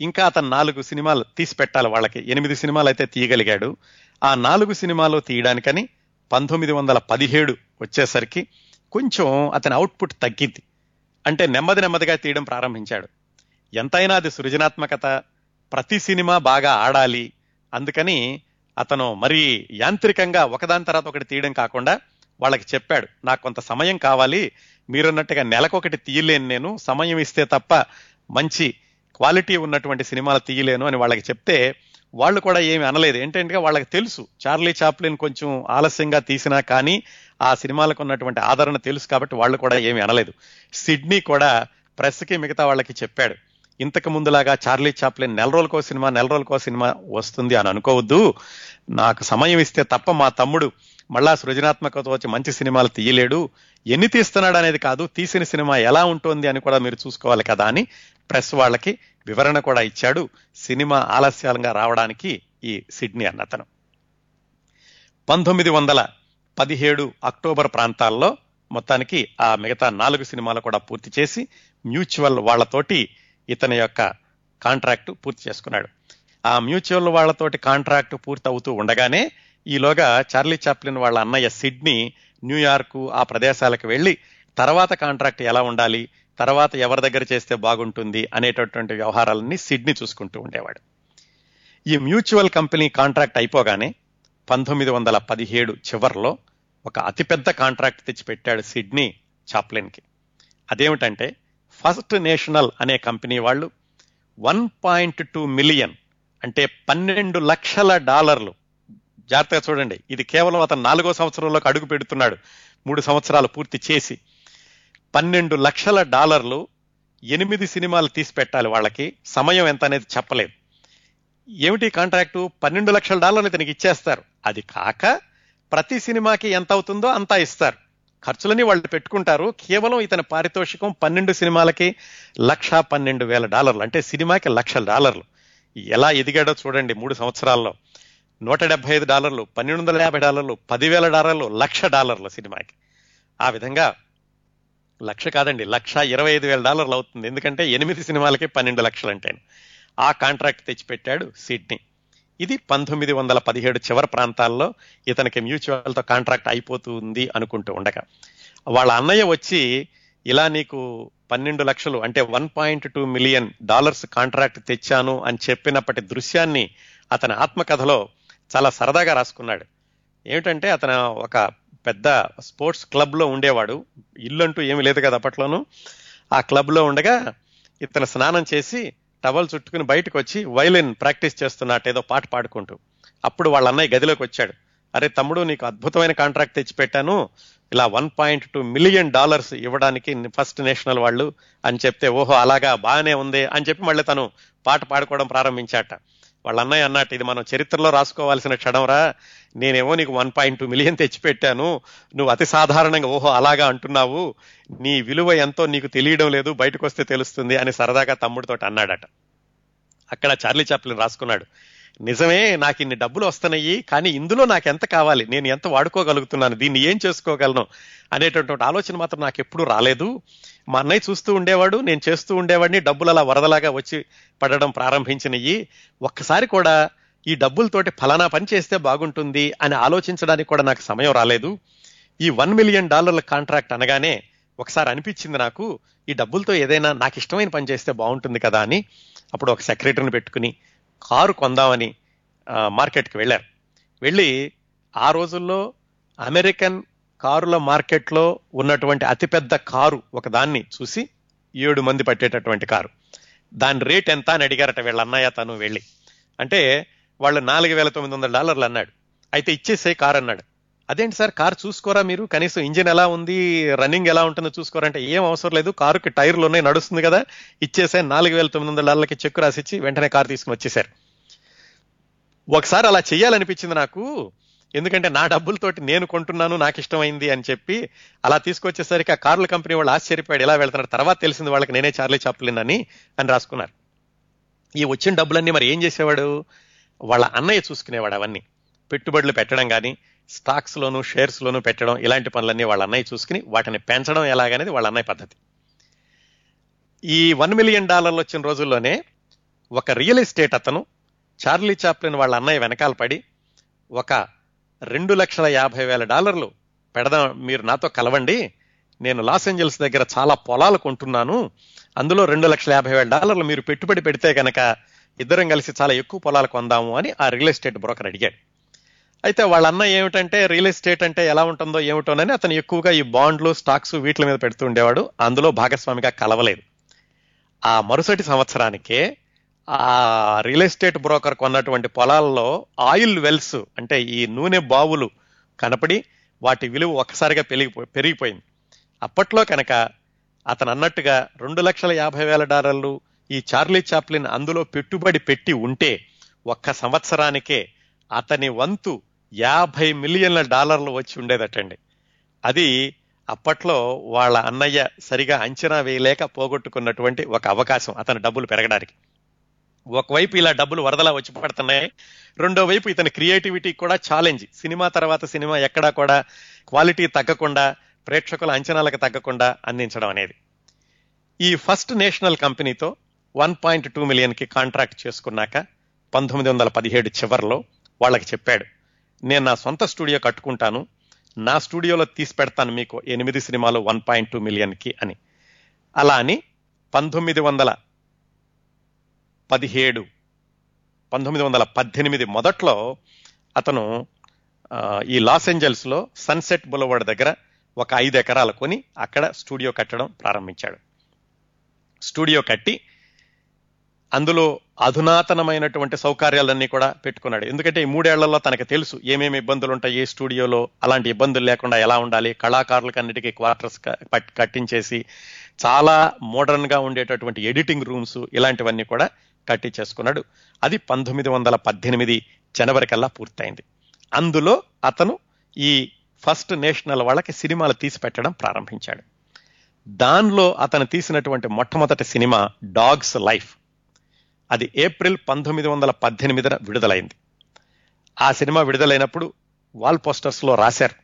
ఇంకా అతను నాలుగు సినిమాలు తీసి పెట్టాలి వాళ్ళకి. ఎనిమిది సినిమాలు అయితే తీయగలిగాడు. ఆ నాలుగు సినిమాలు తీయడానికని పంతొమ్మిది వందల పదిహేడు వచ్చేసరికి కొంచెం అతని అవుట్పుట్ తగ్గింది. అంటే నెమ్మది నెమ్మదిగా తీయడం ప్రారంభించాడు. ఎంతైనా అది సృజనాత్మకత. ప్రతి సినిమా బాగా ఆడాలి. అందుకని అతను మరీ యాంత్రికంగా ఒకదాని తర్వాత ఒకటి తీయడం కాకుండా వాళ్ళకి చెప్పాడు నాకు కొంత సమయం కావాలి. మీరన్నట్టుగా నెలకొకటి తీయలేను నేను. సమయం ఇస్తే తప్ప మంచి క్వాలిటీ ఉన్నటువంటి సినిమాలు తీయలేను అని వాళ్ళకి చెప్తే వాళ్ళు కూడా ఏమి అనలేదు. ఏంటంటే వాళ్ళకి తెలుసు. చార్లీ చాప్లిన్ కొంచెం ఆలస్యంగా తీసినా కానీ ఆ సినిమాలకు ఉన్నటువంటి ఆదరణ తెలుసు కాబట్టి వాళ్ళు కూడా ఏమి అనలేదు. సిడ్నీ కూడా ప్రెస్కి మిగతా వాళ్ళకి చెప్పాడు. ఇంతకు ముందులాగా చార్లీ చాప్లిన్ నెల రోజులకో సినిమా నెల రోజులకో సినిమా వస్తుంది అని అనుకోవద్దు. నాకు సమయం ఇస్తే తప్ప మా తమ్ముడు మళ్ళా సృజనాత్మకత వచ్చి మంచి సినిమాలు తీయలేడు. ఎన్ని తీస్తున్నాడు అనేది కాదు తీసిన సినిమా ఎలా ఉంటుంది అని కూడా మీరు చూసుకోవాలి కదా అని ప్రెస్ వాళ్ళకి వివరణ కూడా ఇచ్చాడు. సినిమా ఆలస్యంగా రావడానికి ఈ సిడ్నీ అన్నతను. పంతొమ్మిది వందల పదిహేడు అక్టోబర్ ప్రాంతాల్లో మొత్తానికి ఆ మిగతా నాలుగు సినిమాలు కూడా పూర్తి చేసి మ్యూచువల్ వాళ్ళతోటి ఇతని యొక్క కాంట్రాక్ట్ పూర్తి చేసుకున్నాడు. ఆ మ్యూచువల్ వాళ్ళతోటి కాంట్రాక్ట్ పూర్తి అవుతూ ఉండగానే ఈలోగా చార్లీ చాప్లిన్ వాళ్ళ అన్నయ్య సిడ్నీ న్యూయార్కు ఆ ప్రదేశాలకు వెళ్ళి తర్వాత కాంట్రాక్ట్ ఎలా ఉండాలి? తర్వాత ఎవరి దగ్గర చేస్తే బాగుంటుంది అనేటటువంటి వ్యవహారాలన్నీ సిడ్నీ చూసుకుంటూ ఉండేవాడు. ఈ మ్యూచువల్ కంపెనీ కాంట్రాక్ట్ అయిపోగానే పంతొమ్మిది వందల పదిహేడు చివరిలో ఒక అతిపెద్ద కాంట్రాక్ట్ తెచ్చిపెట్టాడు సిడ్నీ చాప్లిన్కి. అదేమిటంటే ఫస్ట్ నేషనల్ అనే కంపెనీ వాళ్ళు వన్ పాయింట్ టూ మిలియన్ అంటే పన్నెండు లక్షల డాలర్లు. జాగ్రత్తగా చూడండి ఇది కేవలం అతను నాలుగో సంవత్సరంలోకి అడుగు పెడుతున్నాడు మూడు సంవత్సరాలు పూర్తి చేసి. పన్నెండు లక్షల డాలర్లు ఎనిమిది సినిమాలు తీసి పెట్టాలి వాళ్ళకి. సమయం ఎంత అనేది చెప్పలేదు. ఏమిటి కాంట్రాక్టు? పన్నెండు లక్షల డాలర్లు ఇతనికి ఇచ్చేస్తారు. అది కాక ప్రతి సినిమాకి ఎంత అవుతుందో అంతా ఇస్తారు. ఖర్చులని వాళ్ళు పెట్టుకుంటారు. కేవలం ఇతని పారితోషికం పన్నెండు సినిమాలకి లక్ష పన్నెండు వేల డాలర్లు. అంటే సినిమాకి లక్షల డాలర్లు. ఎలా ఎదిగాడో చూడండి మూడు సంవత్సరాల్లో. నూట డెబ్బై ఐదు డాలర్లు పన్నెండు వందల యాభై డాలర్లు పదివేల డాలర్లు లక్ష డాలర్లు సినిమాకి. ఆ విధంగా లక్ష కాదండి లక్ష ఇరవై ఐదు వేల డాలర్లు అవుతుంది. ఎందుకంటే ఎనిమిది సినిమాలకి పన్నెండు లక్షలు అంటే ఆ కాంట్రాక్ట్ తెచ్చిపెట్టాడు సిడ్నీ. ఇది పంతొమ్మిది వందల పదిహేడు చివరి ప్రాంతాల్లో ఇతనికి మ్యూచువల్తో కాంట్రాక్ట్ అయిపోతుంది అనుకుంటూ ఉండగా. వాళ్ళ అన్నయ్య వచ్చి ఇలా నీకు పన్నెండు లక్షలు అంటే one point two million dollars contract తెచ్చాను అని చెప్పినప్పటి దృశ్యాన్ని అతని ఆత్మకథలో చాలా సరదాగా రాసుకున్నాడు. ఏమిటంటే అతను ఒక పెద్ద స్పోర్ట్స్ క్లబ్లో ఉండేవాడు. ఇల్లంటూ ఏమీ లేదు కదా అప్పట్లోనూ. ఆ క్లబ్లో ఉండగా ఇతను స్నానం చేసి టవల్ చుట్టుకుని బయటకు వచ్చి వైలిన్ ప్రాక్టీస్ చేస్తున్నట్టు ఏదో పాట పాడుకుంటూ. అప్పుడు వాళ్ళ అన్నయ్య గదిలోకి వచ్చాడు. అరే తమ్ముడు నీకు అద్భుతమైన కాంట్రాక్ట్ తెచ్చి పెట్టాను. ఇలా one point two million dollars ఇవ్వడానికి ఫస్ట్ నేషనల్ వాళ్ళు అని చెప్తే ఓహో అలాగా బాగానే ఉంది అని చెప్పి మళ్ళీ తను పాట పాడుకోవడం ప్రారంభించాట. వాళ్ళ అన్నయ్య అన్నట్టు ఇది మనం చరిత్రలో రాసుకోవాల్సిన క్షణంరా నేనేమో నీకు వన్ పాయింట్ టూ మిలియన్ తెచ్చిపెట్టాను. నువ్వు అతి సాధారణంగా ఓహో అలాగా అంటున్నావు. నీ విలువ ఎంతో నీకు తెలియడం లేదు బయటకు వస్తే తెలుస్తుంది అని సరదాగా తమ్ముడితో అన్నాడట. అక్కడ చార్లీ చాప్లిన్ రాసుకున్నాడు. నిజమే నాకు ఇన్ని డబ్బులు వస్తున్నాయి కానీ ఇందులో నాకు ఎంత కావాలి? నేను ఎంత వాడుకోగలుగుతున్నాను? దీన్ని ఏం చేసుకోగలను? అనేటటువంటి ఆలోచన మాత్రం నాకు ఎప్పుడూ రాలేదు. మా అన్నయ్య చూస్తూ ఉండేవాడు నేను చేస్తూ ఉండేవాడిని డబ్బులు అలా వరదలాగా వచ్చి పడడం ప్రారంభించినవి ఒక్కసారి కూడా ఈ డబ్బులతోటి ఫలానా పని చేస్తే బాగుంటుంది అని ఆలోచించడానికి కూడా నాకు సమయం రాలేదు. ఈ వన్ మిలియన్ డాలర్ల కాంట్రాక్ట్ అనగానే ఒకసారి అనిపించింది నాకు ఈ డబ్బులతో ఏదైనా నాకు ఇష్టమైన పని చేస్తే బాగుంటుంది కదా అని. అప్పుడు ఒక సెక్రటరీని పెట్టుకుని కారు కొందామని మార్కెట్కి వెళ్ళారు. వెళ్ళి ఆ రోజుల్లో అమెరికన్ కారుల మార్కెట్లో ఉన్నటువంటి అతిపెద్ద కారు ఒక దాన్ని చూసి ఏడు మంది పట్టేటటువంటి కారు. దాని రేట్ ఎంత అని అడిగారట వీళ్ళ అన్నయ్య తను వెళ్ళి. అంటే వాళ్ళు నాలుగు వేల తొమ్మిది వందల డాలర్లు అన్నాడు. అయితే ఇచ్చేసే కార్ అన్నాడు. అదేంటి సార్ కార్ చూసుకోరా మీరు? కనీసం ఇంజిన్ ఎలా ఉంది? రన్నింగ్ ఎలా ఉంటుందో చూసుకోరంటే ఏం అవసరం లేదు. కారుకి టైర్లు ఉన్నాయి నడుస్తుంది కదా. ఇచ్చేసే నాలుగు వేల తొమ్మిది వందల డాలర్లకి చెక్కు రాసిచ్చి వెంటనే కారు తీసుకుని వచ్చేసారు ఒకసారి అలా చెయ్యాలనిపించింది నాకు. ఎందుకంటే నా డబ్బులతోటి నేను కొంటున్నాను నాకు ఇష్టమైంది అని చెప్పి అలా తీసుకొచ్చేసరికి ఆ కార్ల కంపెనీ వాళ్ళు ఆశ్చర్యపోయాడు. ఎలా వెళ్తున్నారు? తర్వాత తెలిసింది వాళ్ళకి నేనే చార్లీ చాప్లిన్ అని అని రాసుకున్నారు. ఈ వచ్చిన డబ్బులన్నీ మరి ఏం చేసేవాడు? వాళ్ళ అన్నయ్య చూసుకునేవాడు అవన్నీ. పెట్టుబడులు పెట్టడం కానీ స్టాక్స్లోను షేర్స్లోను పెట్టడం ఇలాంటి పనులన్నీ వాళ్ళ అన్నయ్య చూసుకుని వాటిని పెంచడం ఎలాగనేది వాళ్ళ అన్నయ్య పద్ధతి. ఈ వన్ మిలియన్ డాలర్లు వచ్చిన రోజుల్లోనే ఒక రియల్ ఎస్టేట్ అతను చార్లీ చాప్లిన్ వాళ్ళ అన్నయ్య వెనకాల పడి ఒక రెండు లక్షల యాభై వేల డాలర్లు. పెడదాం మీరు నాతో కలవండి. నేను లాస్ ఏంజల్స్ దగ్గర చాలా పొలాలు కొంటున్నాను. అందులో రెండు లక్షల యాభై వేల డాలర్లు మీరు పెట్టుబడి పెడితే కనుక ఇద్దరం కలిసి చాలా ఎక్కువ పొలాలు కొందాము అని ఆ రియల్ ఎస్టేట్ బ్రోకర్ అడిగాడు. అయితే వాళ్ళ అన్న ఏమిటంటే రియల్ ఎస్టేట్ అంటే ఎలా ఉంటుందో ఏమిటోనని అతను ఎక్కువగా ఈ బాండ్లు స్టాక్స్ వీటి మీద పెడుతూ ఉండేవాడు. అందులో భాగస్వామిగా కలవలేదు. ఆ మరుసటి సంవత్సరానికే ఆ రియల్ ఎస్టేట్ బ్రోకర్ కొన్నటువంటి పొలాల్లో ఆయిల్ వెల్స్ అంటే ఈ నూనె బావులు కనపడి వాటి విలువ ఒక్కసారిగా పెరిగిపో పెరిగిపోయింది. అప్పట్లో కనుక అతను అన్నట్టుగా రెండు లక్షల యాభై వేల డాలర్లు ఈ చార్లీ చాప్లిన్ అందులో పెట్టుబడి పెట్టి ఉంటే ఒక్క సంవత్సరానికే అతని వంతు యాభై మిలియన్ల డాలర్లు వచ్చి ఉండేదటండి. అది అప్పట్లో వాళ్ళ అన్నయ్య సరిగా అంచనా వేయలేక పోగొట్టుకున్నటువంటి ఒక అవకాశం అతని డబ్బులు పెరగడానికి. ఒకవైపు ఇలా డబ్బులు వరదలా వచ్చి పడుతున్నాయి రెండో వైపు ఇతని క్రియేటివిటీ కూడా ఛాలెంజ్ సినిమా తర్వాత సినిమా ఎక్కడా కూడా క్వాలిటీ తగ్గకుండా ప్రేక్షకుల అంచనాలకు తగ్గకుండా అందించడం అనేది. ఈ ఫస్ట్ నేషనల్ కంపెనీతో వన్ పాయింట్ టూ మిలియన్కి కాంట్రాక్ట్ చేసుకున్నాక పంతొమ్మిది వందల పదిహేడు చివరిలో వాళ్ళకి చెప్పాడు నేను నా సొంత స్టూడియో కట్టుకుంటాను నా స్టూడియోలో తీసి పెడతాను మీకు ఎనిమిది సినిమాలు వన్ పాయింట్ టూ మిలియన్కి అని. అలా అని పంతొమ్మిది వందల పదిహేడు. పంతొమ్మిది వందల పద్దెనిమిది మొదట్లో అతను ఈ లాస్ ఏంజల్స్లో సన్సెట్ బులవాడ్ దగ్గర ఒక ఐదు ఎకరాలు కొని అక్కడ స్టూడియో కట్టడం ప్రారంభించాడు. స్టూడియో కట్టి అందులో అధునాతనమైనటువంటి సౌకర్యాలన్నీ కూడా పెట్టుకున్నాడు. ఎందుకంటే ఈ మూడేళ్ళలో తనకు తెలుసు ఏమేమి ఇబ్బందులు ఉంటాయి ఏ స్టూడియోలో అలాంటి ఇబ్బందులు లేకుండా ఎలా ఉండాలి కళాకారులకు అన్నిటికీ క్వార్టర్స్ కట్టించేసి చాలా మోడర్న్గా ఉండేటటువంటి ఎడిటింగ్ రూమ్స్ ఇలాంటివన్నీ కూడా కట్టించేసుకున్నాడు అది పంతొమ్మిది వందల పద్దెనిమిది జనవరి కల్లా పూర్తయింది. అందులో అతను ఈ ఫస్ట్ నేషనల్ వాళ్ళకి సినిమాలు తీసి పెట్టడం ప్రారంభించాడు. దానిలో అతను తీసినటువంటి మొట్టమొదటి సినిమా డాగ్స్ లైఫ్. అది ఏప్రిల్ పంతొమ్మిది వందల పద్దెనిమిదిన విడుదలైంది. ఆ సినిమా విడుదలైనప్పుడు వాల్ పోస్టర్స్లో రాశారు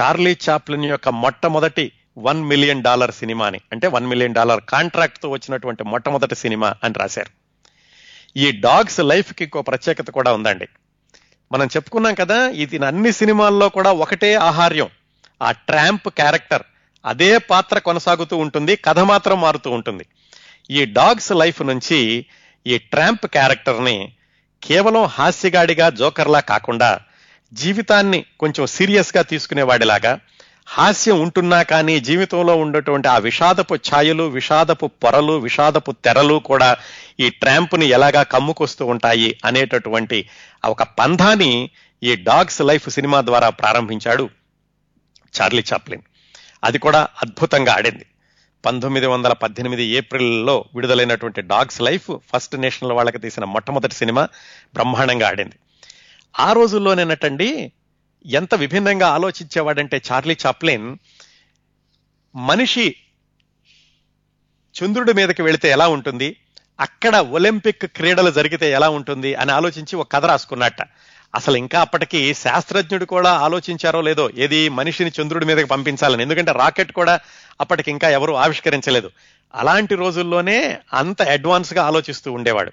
చార్లీ చాప్లిన్ యొక్క మొట్టమొదటి వన్ మిలియన్ డాలర్ సినిమా అని అంటే వన్ మిలియన్ డాలర్ కాంట్రాక్ట్తో వచ్చినటువంటి మొట్టమొదటి సినిమా అని రాశారు. ఈ డాగ్స్ లైఫ్కి ఇంకో ప్రత్యేకత కూడా ఉందండి. మనం చెప్పుకున్నాం కదా ఇది అన్ని సినిమాల్లో కూడా ఒకటే ఆహార్యం. ఆ ట్రాంప్ క్యారెక్టర్ అదే పాత్ర కొనసాగుతూ ఉంటుంది కథ మాత్రం మారుతూ ఉంటుంది. ఈ డాగ్స్ లైఫ్ నుంచి ఈ ట్రాంప్ క్యారెక్టర్ని కేవలం హాస్యగాడిగా జోకర్లా కాకుండా జీవితాన్ని కొంచెం సీరియస్గా తీసుకునేవాడిలాగా హాస్యం ఉంటున్నా కానీ జీవితంలో ఉండేటువంటి ఆ విషాదపు ఛాయలు విషాదపు పొరలు విషాదపు తెరలు కూడా ఈ ట్రాంప్ని ఎలాగా కమ్ముకొస్తూ ఉంటాయి అనేటటువంటి ఒక పంధాని ఈ డాగ్స్ లైఫ్ సినిమా ద్వారా ప్రారంభించాడు చార్లీ చాప్లిన్. అది కూడా అద్భుతంగా ఆడింది. పంతొమ్మిది వందల పద్దెనిమిది ఏప్రిల్లో విడుదలైనటువంటి డాగ్స్ లైఫ్ ఫస్ట్ నేషనల్ వాళ్ళకి తీసిన మొట్టమొదటి సినిమా బ్రహ్మాండంగా ఆడింది. ఆ రోజుల్లోనేనటండి ఎంత విభిన్నంగా ఆలోచించేవాడంటే చార్లీ చాప్లిన్ మనిషి చంద్రుడి మీదకి వెళితే ఎలా ఉంటుంది? అక్కడ ఒలింపిక్ క్రీడలు జరిగితే ఎలా ఉంటుంది అని ఆలోచించి ఒక కథ రాసుకున్నట్ట. అసలు ఇంకా అప్పటికి శాస్త్రజ్ఞుడు కూడా ఆలోచించారో లేదో ఏది మనిషిని చంద్రుడి మీదకి పంపించాలని. ఎందుకంటే రాకెట్ కూడా అప్పటికి ఇంకా ఎవరు ఆవిష్కరించలేదు. అలాంటి రోజుల్లోనే అంత అడ్వాన్స్గా ఆలోచిస్తూ ఉండేవాడు.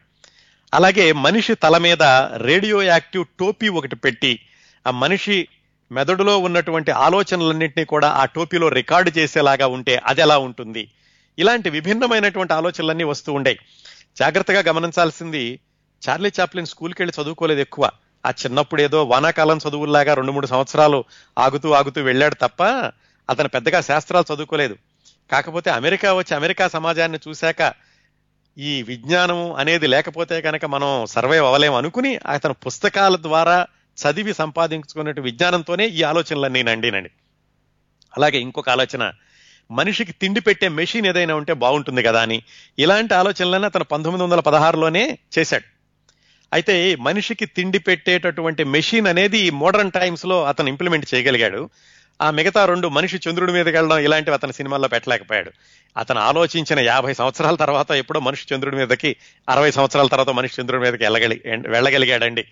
అలాగే మనిషి తల మీద రేడియో యాక్టివ్ టోపీ ఒకటి పెట్టి ఆ మనిషి మెదడులో ఉన్నటువంటి ఆలోచనలన్నింటినీ కూడా ఆ టోపీలో రికార్డు చేసేలాగా ఉంటే అది ఎలా ఉంటుంది? ఇలాంటి విభిన్నమైనటువంటి ఆలోచనలన్నీ వస్తూ ఉండేవి జాగ్రత్తగా గమనించాల్సింది చార్లీ చాప్లిన్ స్కూల్కి వెళ్ళి చదువుకోలేదు ఎక్కువ. ఆ చిన్నప్పుడు ఏదో వానాకాలం చదువుల్లాగా రెండు మూడు సంవత్సరాలు ఆగుతూ ఆగుతూ వెళ్ళాడు తప్ప అతను పెద్దగా శాస్త్రాలు చదువుకోలేదు. కాకపోతే అమెరికా వచ్చి అమెరికా సమాజాన్ని చూశాక ఈ విజ్ఞానం అనేది లేకపోతే కనుక మనం సర్వైవ్ అవ్వలేం అనుకుని అతను పుస్తకాల ద్వారా చదివి సంపాదించుకున్నట్టు విజ్ఞానంతోనే ఈ ఆలోచనలన్నీ నండినండి. అలాగే ఇంకొక ఆలోచన మనిషికి తిండి పెట్టే మెషిన్ ఏదైనా ఉంటే బాగుంటుంది కదా అని ఇలాంటి ఆలోచనలన్నీ అతను పంతొమ్మిది వందల పదహారులోనే చేశాడు. అయితే మనిషికి తిండి పెట్టేటటువంటి మెషిన్ అనేది మోడర్న్ టైమ్స్లో అతను ఇంప్లిమెంట్ చేయగలిగాడు. ఆ మిగతా రెండు మనిషి చంద్రుడి మీదకి వెళ్ళడం ఇలాంటివి అతని సినిమాల్లో పెట్టలేకపోయాడు. అతను ఆలోచించిన యాభై సంవత్సరాల తర్వాత ఎప్పుడో మనిషి చంద్రుడి మీదకి అరవై సంవత్సరాల తర్వాత మనిషి చంద్రుడి మీదకి వెళ్ళగలి వెళ్ళగలిగాడండి.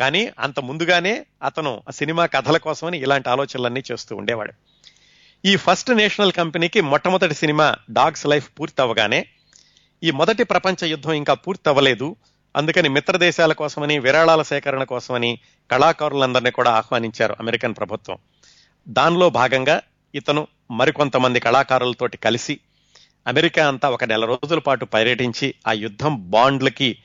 కానీ అంత ముందుగానే అతను ఆ సినిమా కథల కోసమని ఇలాంటి ఆలోచనలన్నీ చేస్తూ ఉండేవాడు. ఈ ఫస్ట్ నేషనల్ కంపెనీకి మొట్టమొదటి సినిమా డాగ్స్ లైఫ్ పూర్తి అవ్వగానే ఈ మొదటి ప్రపంచ యుద్ధం ఇంకా పూర్తి అవ్వలేదు అందుకని మిత్ర దేశాల కోసమని విరాళాల సేకరణ కోసమని కళాకారులందరినీ కూడా ఆహ్వానించారు అమెరికన్ ప్రభుత్వం. దానిలో భాగంగా ఇతను మరికొంతమంది కళాకారులతోటి కలిసి అమెరికా అంతా ఒక నెల రోజుల పాటు పర్యటించి ఆ యుద్ధం బాండ్లకి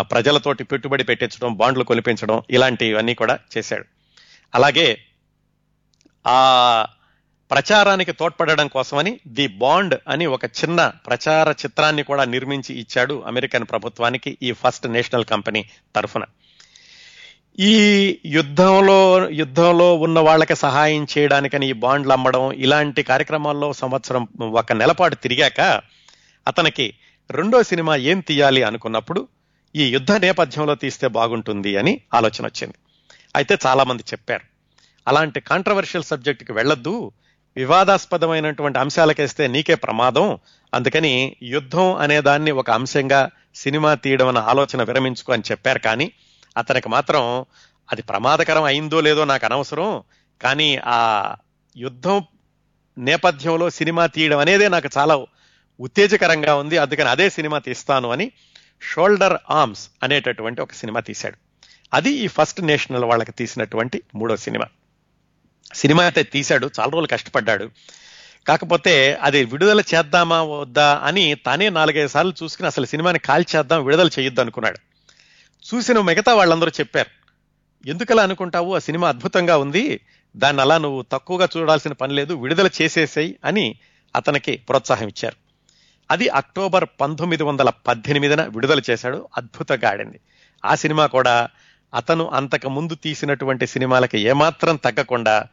ప్రజలతోటి పెట్టుబడి పెట్టించడం బాండ్లు కొనిపించడం ఇలాంటివన్నీ కూడా చేశాడు. అలాగే ఆ ప్రచారానికి తోడ్పడడం కోసమని ది బాండ్ అని ఒక చిన్న ప్రచార చిత్రాన్ని కూడా నిర్మించి ఇచ్చాడు అమెరికన్ ప్రభుత్వానికి ఈ ఫస్ట్ నేషనల్ కంపెనీ తరఫున. ఈ యుద్ధంలో యుద్ధంలో ఉన్న వాళ్ళకి సహాయం చేయడానికని ఈ బాండ్లు అమ్మడం ఇలాంటి కార్యక్రమాల్లో సంవత్సరం ఒక నెలపాటు తిరిగాక అతనికి రెండో సినిమా ఏం తీయాలి అనుకున్నప్పుడు ఈ యుద్ధ నేపథ్యంలో తీస్తే బాగుంటుంది అని ఆలోచన వచ్చింది. అయితే చాలామంది చెప్పారు అలాంటి కాంట్రవర్షియల్ సబ్జెక్టుకి వెళ్ళొద్దు వివాదాస్పదమైనటువంటి అంశాలకేస్తే నీకే ప్రమాదం. అందుకని యుద్ధం అనే దాన్ని ఒక అంశంగా సినిమా తీయడం అన్న ఆలోచన విరమించుకో అని చెప్పారు. కానీ అతనికి మాత్రం అది ప్రమాదకరం అయిందో లేదో నాకు అనవసరం. కానీ ఆ యుద్ధం నేపథ్యంలో సినిమా తీయడం అనేదే నాకు చాలా ఉత్తేజకరంగా ఉంది. అందుకని అదే సినిమా తీస్తాను అని షోల్డర్ ఆర్మ్స్ అనేటటువంటి ఒక సినిమా తీశాడు. అది ఈ ఫస్ట్ నేషనల్ వాళ్ళకి తీసినటువంటి మూడో సినిమా. సినిమా అయితే తీశాడు చాలా రోజులు కష్టపడ్డాడు. కాకపోతే అది విడుదల చేద్దామా వద్దా అని తానే నాలుగైదు సార్లు చూసుకుని అసలు సినిమాని కాల్చేద్దాం విడుదల చేయొద్దు అనుకున్నాడు. చూసిన మిగతా వాళ్ళందరూ చెప్పారు ఎందుకలా అనుకుంటావు? ఆ సినిమా అద్భుతంగా ఉంది. దాన్ని అలా నువ్వు తక్కువగా చూడాల్సిన పని లేదు. విడుదల చేసేసేయి అని అతనికి ప్రోత్సాహం ఇచ్చారు. అది అక్టోబర్ పంతొమ్మిది వందల పద్దెనిమిదిన విడుదల చేశాడు. అద్భుతంగా ఆడింది ఆ సినిమా కూడా అతను అంతకు ముందు తీసినటువంటి సినిమాలకి ఏమాత్రం తగ్గకుండా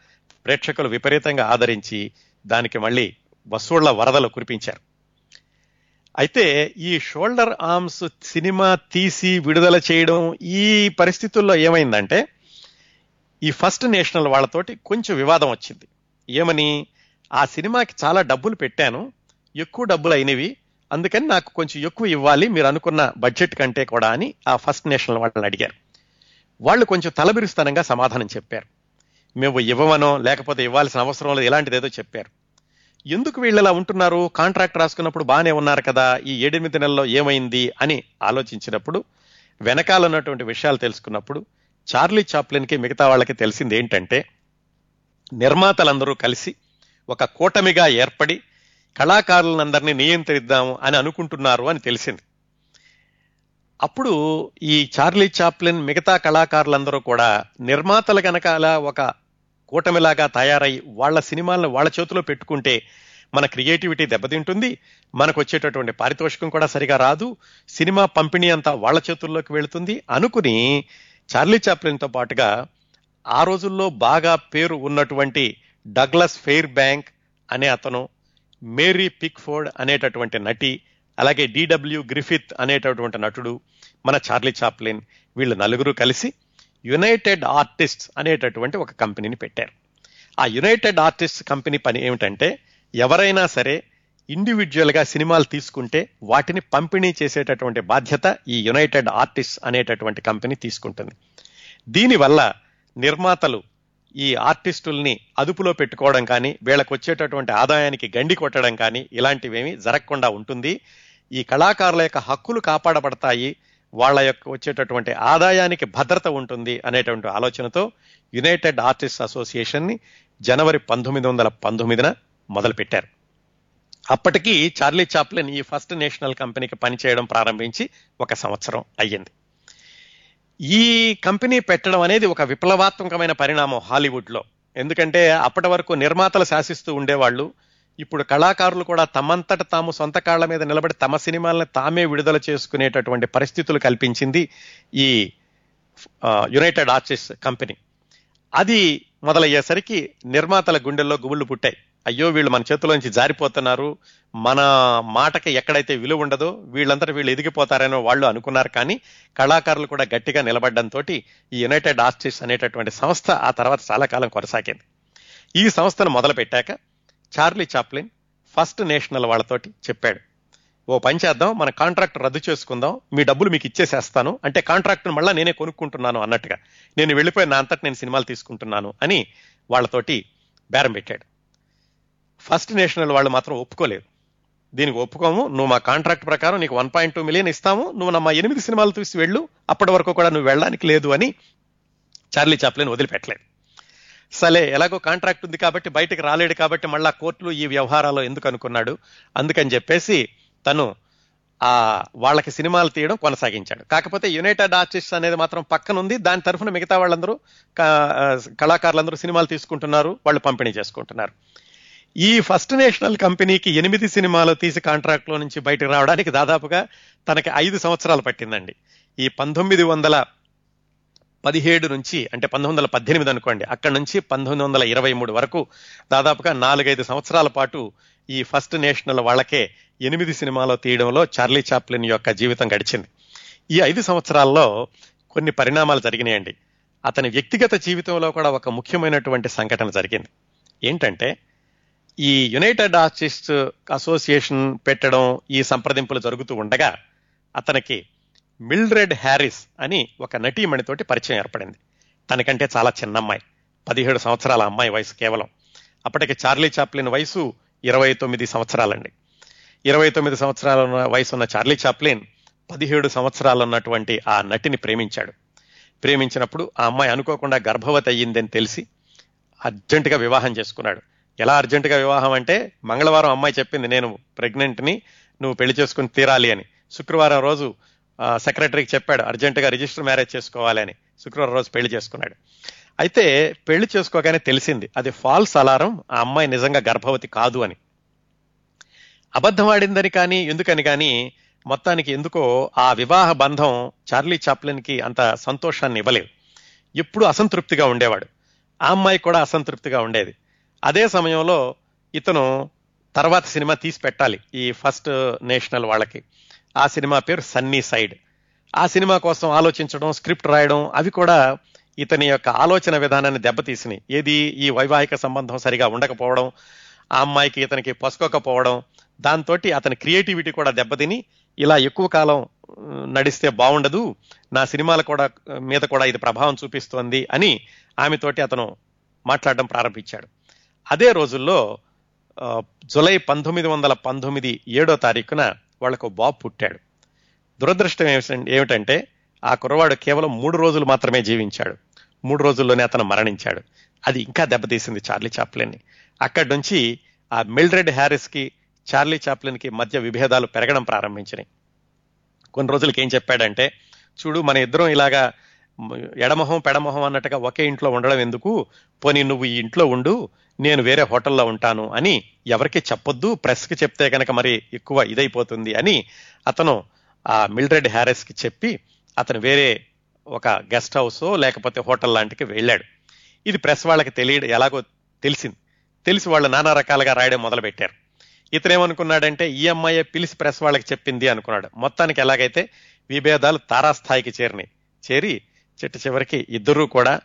ప్రేక్షకులు విపరీతంగా ఆదరించి దానికి మళ్ళీ వసూళ్ళ వరదలు కురిపించారు. అయితే ఈ షోల్డర్ ఆర్మ్స్ సినిమా తీసి విడుదల చేయడం ఈ పరిస్థితుల్లో ఏమైందంటే ఈ ఫస్ట్ నేషనల్ వాళ్ళతోటి కొంచెం వివాదం వచ్చింది. ఏమని ఆ సినిమాకి చాలా డబ్బులు పెట్టాను ఎక్కువ డబ్బులు అయినవి అందుకని నాకు కొంచెం ఎక్కువ ఇవ్వాలి మీరు అనుకున్న బడ్జెట్ కంటే కూడా అని ఆ ఫస్ట్ నేషనల్ వాళ్ళని అడిగారు. వాళ్ళు కొంచెం తలబిరుస్తానంగా సమాధానం చెప్పారు. మేము ఇవ్వమనో లేకపోతే ఇవ్వాల్సిన అవసరం లేదు ఇలాంటిదేదో చెప్పారు. ఎందుకు వీళ్ళు ఇలా ఉంటున్నారు? కాంట్రాక్ట్ రాసుకున్నప్పుడు బాగానే ఉన్నారు కదా ఈ ఏడెనిమిది నెలల్లో ఏమైంది అని ఆలోచించినప్పుడు వెనకాల ఉన్నటువంటి విషయాలు తెలుసుకున్నప్పుడు చార్లీ చాప్లిన్కి మిగతా వాళ్ళకి తెలిసింది ఏంటంటే నిర్మాతలందరూ కలిసి ఒక కూటమిగా ఏర్పడి కళాకారులందరినీ నియంత్రిద్దాము అని అనుకుంటున్నారు అని తెలిసింది. అప్పుడు ఈ చార్లీ చాప్లిన్ మిగతా కళాకారులందరూ కూడా నిర్మాతల కనుక ఒక కూటమిలాగా తయారై వాళ్ళ సినిమాలను వాళ్ళ చేతిలో పెట్టుకుంటే మన క్రియేటివిటీ దెబ్బతింటుంది మనకు వచ్చేటటువంటి పారితోషికం కూడా సరిగా రాదు సినిమా పంపిణీ అంతా వాళ్ళ చేతుల్లోకి వెళుతుంది అనుకుని చార్లీ చాప్లిన్తో పాటుగా ఆ రోజుల్లో బాగా పేరు ఉన్నటువంటి డగ్లస్ ఫెయిర్ బ్యాంక్ అనే అతను మేరీ పిక్ఫోర్డ్ అనేటటువంటి నటి అలాగే డిడబ్ల్యూ గ్రిఫిత్ అనేటటువంటి నటుడు మన చార్లీ చాప్లిన్ వీళ్ళు నలుగురు కలిసి యునైటెడ్ ఆర్టిస్ట్ అనేటటువంటి ఒక కంపెనీని పెట్టారు. ఆ యునైటెడ్ ఆర్టిస్ట్ కంపెనీ పని ఏమిటంటే ఎవరైనా సరే ఇండివిజువల్గా సినిమాలు తీసుకుంటే వాటిని పంపిణీ చేసేటటువంటి బాధ్యత ఈ యునైటెడ్ ఆర్టిస్ట్ అనేటటువంటి కంపెనీ తీసుకుంటుంది. దీనివల్ల నిర్మాతలు ఈ ఆర్టిస్టుల్ని అదుపులో పెట్టుకోవడం కానీ వీళ్ళకు వచ్చేటటువంటి ఆదాయానికి గండి కొట్టడం కానీ ఇలాంటివేమీ జరగకుండా ఉంటుంది. ఈ కళాకారుల యొక్క హక్కులు కాపాడబడతాయి వాళ్ళ యొక్క వచ్చేటటువంటి ఆదాయానికి భద్రత ఉంటుంది అనేటువంటి ఆలోచనతో యునైటెడ్ ఆర్టిస్ట్ అసోసియేషన్ని జనవరి పంతొమ్మిది వందల పంతొమ్మిదిన మొదలుపెట్టారు. అప్పటికి చార్లీ చాప్లిన్ ఈ ఫస్ట్ నేషనల్ కంపెనీకి పనిచేయడం ప్రారంభించి ఒక సంవత్సరం అయ్యింది. ఈ కంపెనీ పెట్టడం అనేది ఒక విప్లవాత్మకమైన పరిణామం హాలీవుడ్లో. ఎందుకంటే అప్పటి వరకు నిర్మాతలు శాసిస్తూ ఉండేవాళ్ళు ఇప్పుడు కళాకారులు కూడా తమంతట తాము సొంత కాళ్ళ మీద నిలబడి తమ సినిమాలను తామే విడుదల చేసుకునేటటువంటి పరిస్థితులు కల్పించింది ఈ యునైటెడ్ ఆర్టిస్ట్ కంపెనీ అది మొదలయ్యేసరికి నిర్మాతల గుండెల్లో గుబుళ్ళు పుట్టాయి. అయ్యో వీళ్ళు మన చేతిలోంచి జారిపోతున్నారు. మన మాటకి ఎక్కడైతే విలువ ఉండదో వీళ్ళందరూ వీళ్ళు ఎదిగిపోతారనో వాళ్ళు అనుకున్నారు కానీ కళాకారులు కూడా గట్టిగా నిలబడడంతో ఈ యునైటెడ్ ఆర్టిస్ట్ అనేటటువంటి సంస్థ ఆ తర్వాత చాలా కాలం కొనసాగింది. ఈ సంస్థను మొదలు పెట్టాక చార్లీ చాప్లిన్ ఫస్ట్ నేషనల్ వాళ్ళతోటి చెప్పాడు. ఓ పని చేద్దాం మన కాంట్రాక్ట్ రద్దు చేసుకుందాం మీ డబ్బులు మీకు ఇచ్చేసేస్తాను అంటే కాంట్రాక్ట్ను మళ్ళీ నేనే కొనుక్కుంటున్నాను అన్నట్టుగా. నేను వెళ్ళిపోయి నా అంతటి నేను సినిమాలు తీసుకుంటున్నాను అని వాళ్ళతోటి బేరం పెట్టాడు. ఫస్ట్ నేషనల్ వాళ్ళు మాత్రం ఒప్పుకోలేదు. దీనికి ఒప్పుకోము నువ్వు మా కాంట్రాక్ట్ ప్రకారం నీకు వన్ పాయింట్ టూ మిలియన్ ఇస్తాము నువ్వు నా ఎనిమిది సినిమాలు చూసి వెళ్ళు అప్పటి వరకు కూడా నువ్వు వెళ్ళడానికి లేదు అని చార్లీ చాప్లిన్ వదిలిపెట్టలేదు. సలే ఎలాగో కాంట్రాక్ట్ ఉంది కాబట్టి బయటకు రాలేడు కాబట్టి మళ్ళా కోర్టులు ఈ వ్యవహారాలు ఎందుకు అనుకున్నాడు? అందుకని చెప్పేసి తను ఆ వాళ్ళకి సినిమాలు తీయడం కొనసాగించాడు. కాకపోతే యునైటెడ్ ఆర్టిస్ట్ అనేది మాత్రం పక్కన ఉంది. దాని తరఫున మిగతా వాళ్ళందరూ కళాకారులందరూ సినిమాలు తీసుకుంటున్నారు. వాళ్ళు పంపిణీ చేసుకుంటున్నారు. ఈ ఫస్ట్ నేషనల్ కంపెనీకి ఎనిమిది సినిమాలు తీసి కాంట్రాక్ట్లో నుంచి బయటకు రావడానికి దాదాపుగా తనకి ఐదు సంవత్సరాలు పట్టిందండి. ఈ పంతొమ్మిది వందల పదిహేడు నుంచి అంటే పంతొమ్మిది వందల పద్దెనిమిది అనుకోండి అక్కడ నుంచి పంతొమ్మిది వందల ఇరవై మూడు వరకు దాదాపుగా నాలుగైదు సంవత్సరాల పాటు ఈ ఫస్ట్ నేషనల్ వాళ్ళకే ఎనిమిది సినిమాలో తీయడంలో చార్లీ చాప్లిన్ యొక్క జీవితం గడిచింది. ఈ ఐదు సంవత్సరాల్లో కొన్ని పరిణామాలు జరిగినాయండి. అతని వ్యక్తిగత జీవితంలో కూడా ఒక ముఖ్యమైనటువంటి సంఘటన జరిగింది. ఏంటంటే ఈ యునైటెడ్ ఆర్టిస్ట్ అసోసియేషన్ పెట్టడం ఈ సంప్రదింపులు జరుగుతూ ఉండగా అతనికి మిల్డ్రెడ్ హ్యారిస్ అని ఒక నటీమణితోటి పరిచయం ఏర్పడింది. తనకంటే చాలా చిన్న అమ్మాయి. పదిహేడు సంవత్సరాల అమ్మాయి వయసు కేవలం. అప్పటికి చార్లీ చాప్లిన్ వయసు ఇరవై తొమ్మిది సంవత్సరాలండి. ఇరవై తొమ్మిది సంవత్సరాల వయసు ఉన్న చార్లీ చాప్లిన్ పదిహేడు సంవత్సరాలు ఉన్నటువంటి ఆ నటిని ప్రేమించాడు. ప్రేమించినప్పుడు ఆ అమ్మాయి అనుకోకుండా గర్భవతి అయ్యిందని తెలిసి అర్జెంటుగా వివాహం చేసుకున్నాడు. ఎలా అర్జెంటుగా వివాహం అంటే మంగళవారం అమ్మాయి చెప్పింది నేను ప్రెగ్నెంట్ని నువ్వు పెళ్ళి చేసుకుని తీరాలి అని. శుక్రవారం రోజు సెక్రటరీకి చెప్పాడు అర్జెంటుగా రిజిస్టర్ మ్యారేజ్ చేసుకోవాలని శుక్రవారం రోజు పెళ్ళి చేసుకున్నాడు. అయితే పెళ్ళి చేసుకోగానే తెలిసింది అది ఫాల్స్ అలారం ఆ అమ్మాయి నిజంగా గర్భవతి కాదు అని. అబద్ధం ఆడిందని కానీ ఎందుకని కానీ మొత్తానికి ఎందుకో ఆ వివాహ బంధం చార్లీ చాప్లిన్కి అంత సంతోషాన్ని ఇవ్వలేదు. ఎప్పుడు అసంతృప్తిగా ఉండేవాడు. ఆ అమ్మాయి కూడా అసంతృప్తిగా ఉండేది. అదే సమయంలో ఇతను తర్వాత సినిమా తీసి పెట్టాలి ఈ ఫస్ట్ నేషనల్ వాళ్ళకి. ఆ సినిమా పేరు సన్నీ సైడ్. ఆ సినిమా కోసం ఆలోచించడం స్క్రిప్ట్ రాయడం అవి కూడా ఇతని యొక్క ఆలోచన విధానాన్ని దెబ్బతీసినాయి. ఏది? ఈ వైవాహిక సంబంధం సరిగా ఉండకపోవడం ఆ అమ్మాయికి ఇతనికి పసుకోకపోవడం దాంతో అతని క్రియేటివిటీ కూడా దెబ్బతిని ఇలా ఎక్కువ కాలం నడిస్తే బాగుండదు నా సినిమాల కూడా మీద కూడా ఇది ప్రభావం చూపిస్తోంది అని ఆమెతోటి అతను మాట్లాడడం ప్రారంభించాడు. అదే రోజుల్లో జులై పంతొమ్మిది వందల పంతొమ్మిది ఏడో తారీఖున వాళ్ళకు బాబు పుట్టాడు. దురదృష్టం ఏమిటంటే ఆ కుర్రవాడు కేవలం మూడు రోజులు మాత్రమే జీవించాడు. మూడు రోజుల్లోనే అతను మరణించాడు. అది ఇంకా దెబ్బతీసింది చార్లీ చాప్లిన్ని. అక్కడి నుంచి ఆ మిల్డ్రెడ్ హ్యారిస్కి చార్లీ చాప్లిన్కి మధ్య విభేదాలు పెరగడం ప్రారంభించినాయి. కొన్ని రోజులకి ఏం చెప్పాడంటే చూడు మన ఇద్దరం ఇలాగా ఎడమొహం పెడమొహం అన్నట్టుగా ఒకే ఇంట్లో ఉండడం ఎందుకు? పోనీ నువ్వు ఈ ఇంట్లో ఉండు నేను వేరే హోటల్లో ఉంటాను అని ఎవరికి చెప్పొద్దు ప్రెస్కి చెప్తే కనుక మరి ఎక్కువ ఇదైపోతుంది అని అతను ఆ మిల్డ్రెడ్ హ్యారెస్కి చెప్పి అతను వేరే ఒక గెస్ట్ హౌస్ లేకపోతే హోటల్ లాంటికి వెళ్ళాడు. ఇది ప్రెస్ వాళ్ళకి తెలియ ఎలాగో తెలిసింది. తెలిసి వాళ్ళు నానా రకాలుగా రాయడం మొదలుపెట్టారు. ఇతను ఇతనేమనుకున్నాడంటే ఈ అమ్మాయే పిలిచి ప్రెస్ వాళ్ళకి చెప్పింది అనుకున్నాడు. మొత్తానికి ఎలాగైతే విభేదాలు తారాస్థాయికి చేరినాయి. చేరి చిట్ట చివరికి ఇద్దరూ కూడా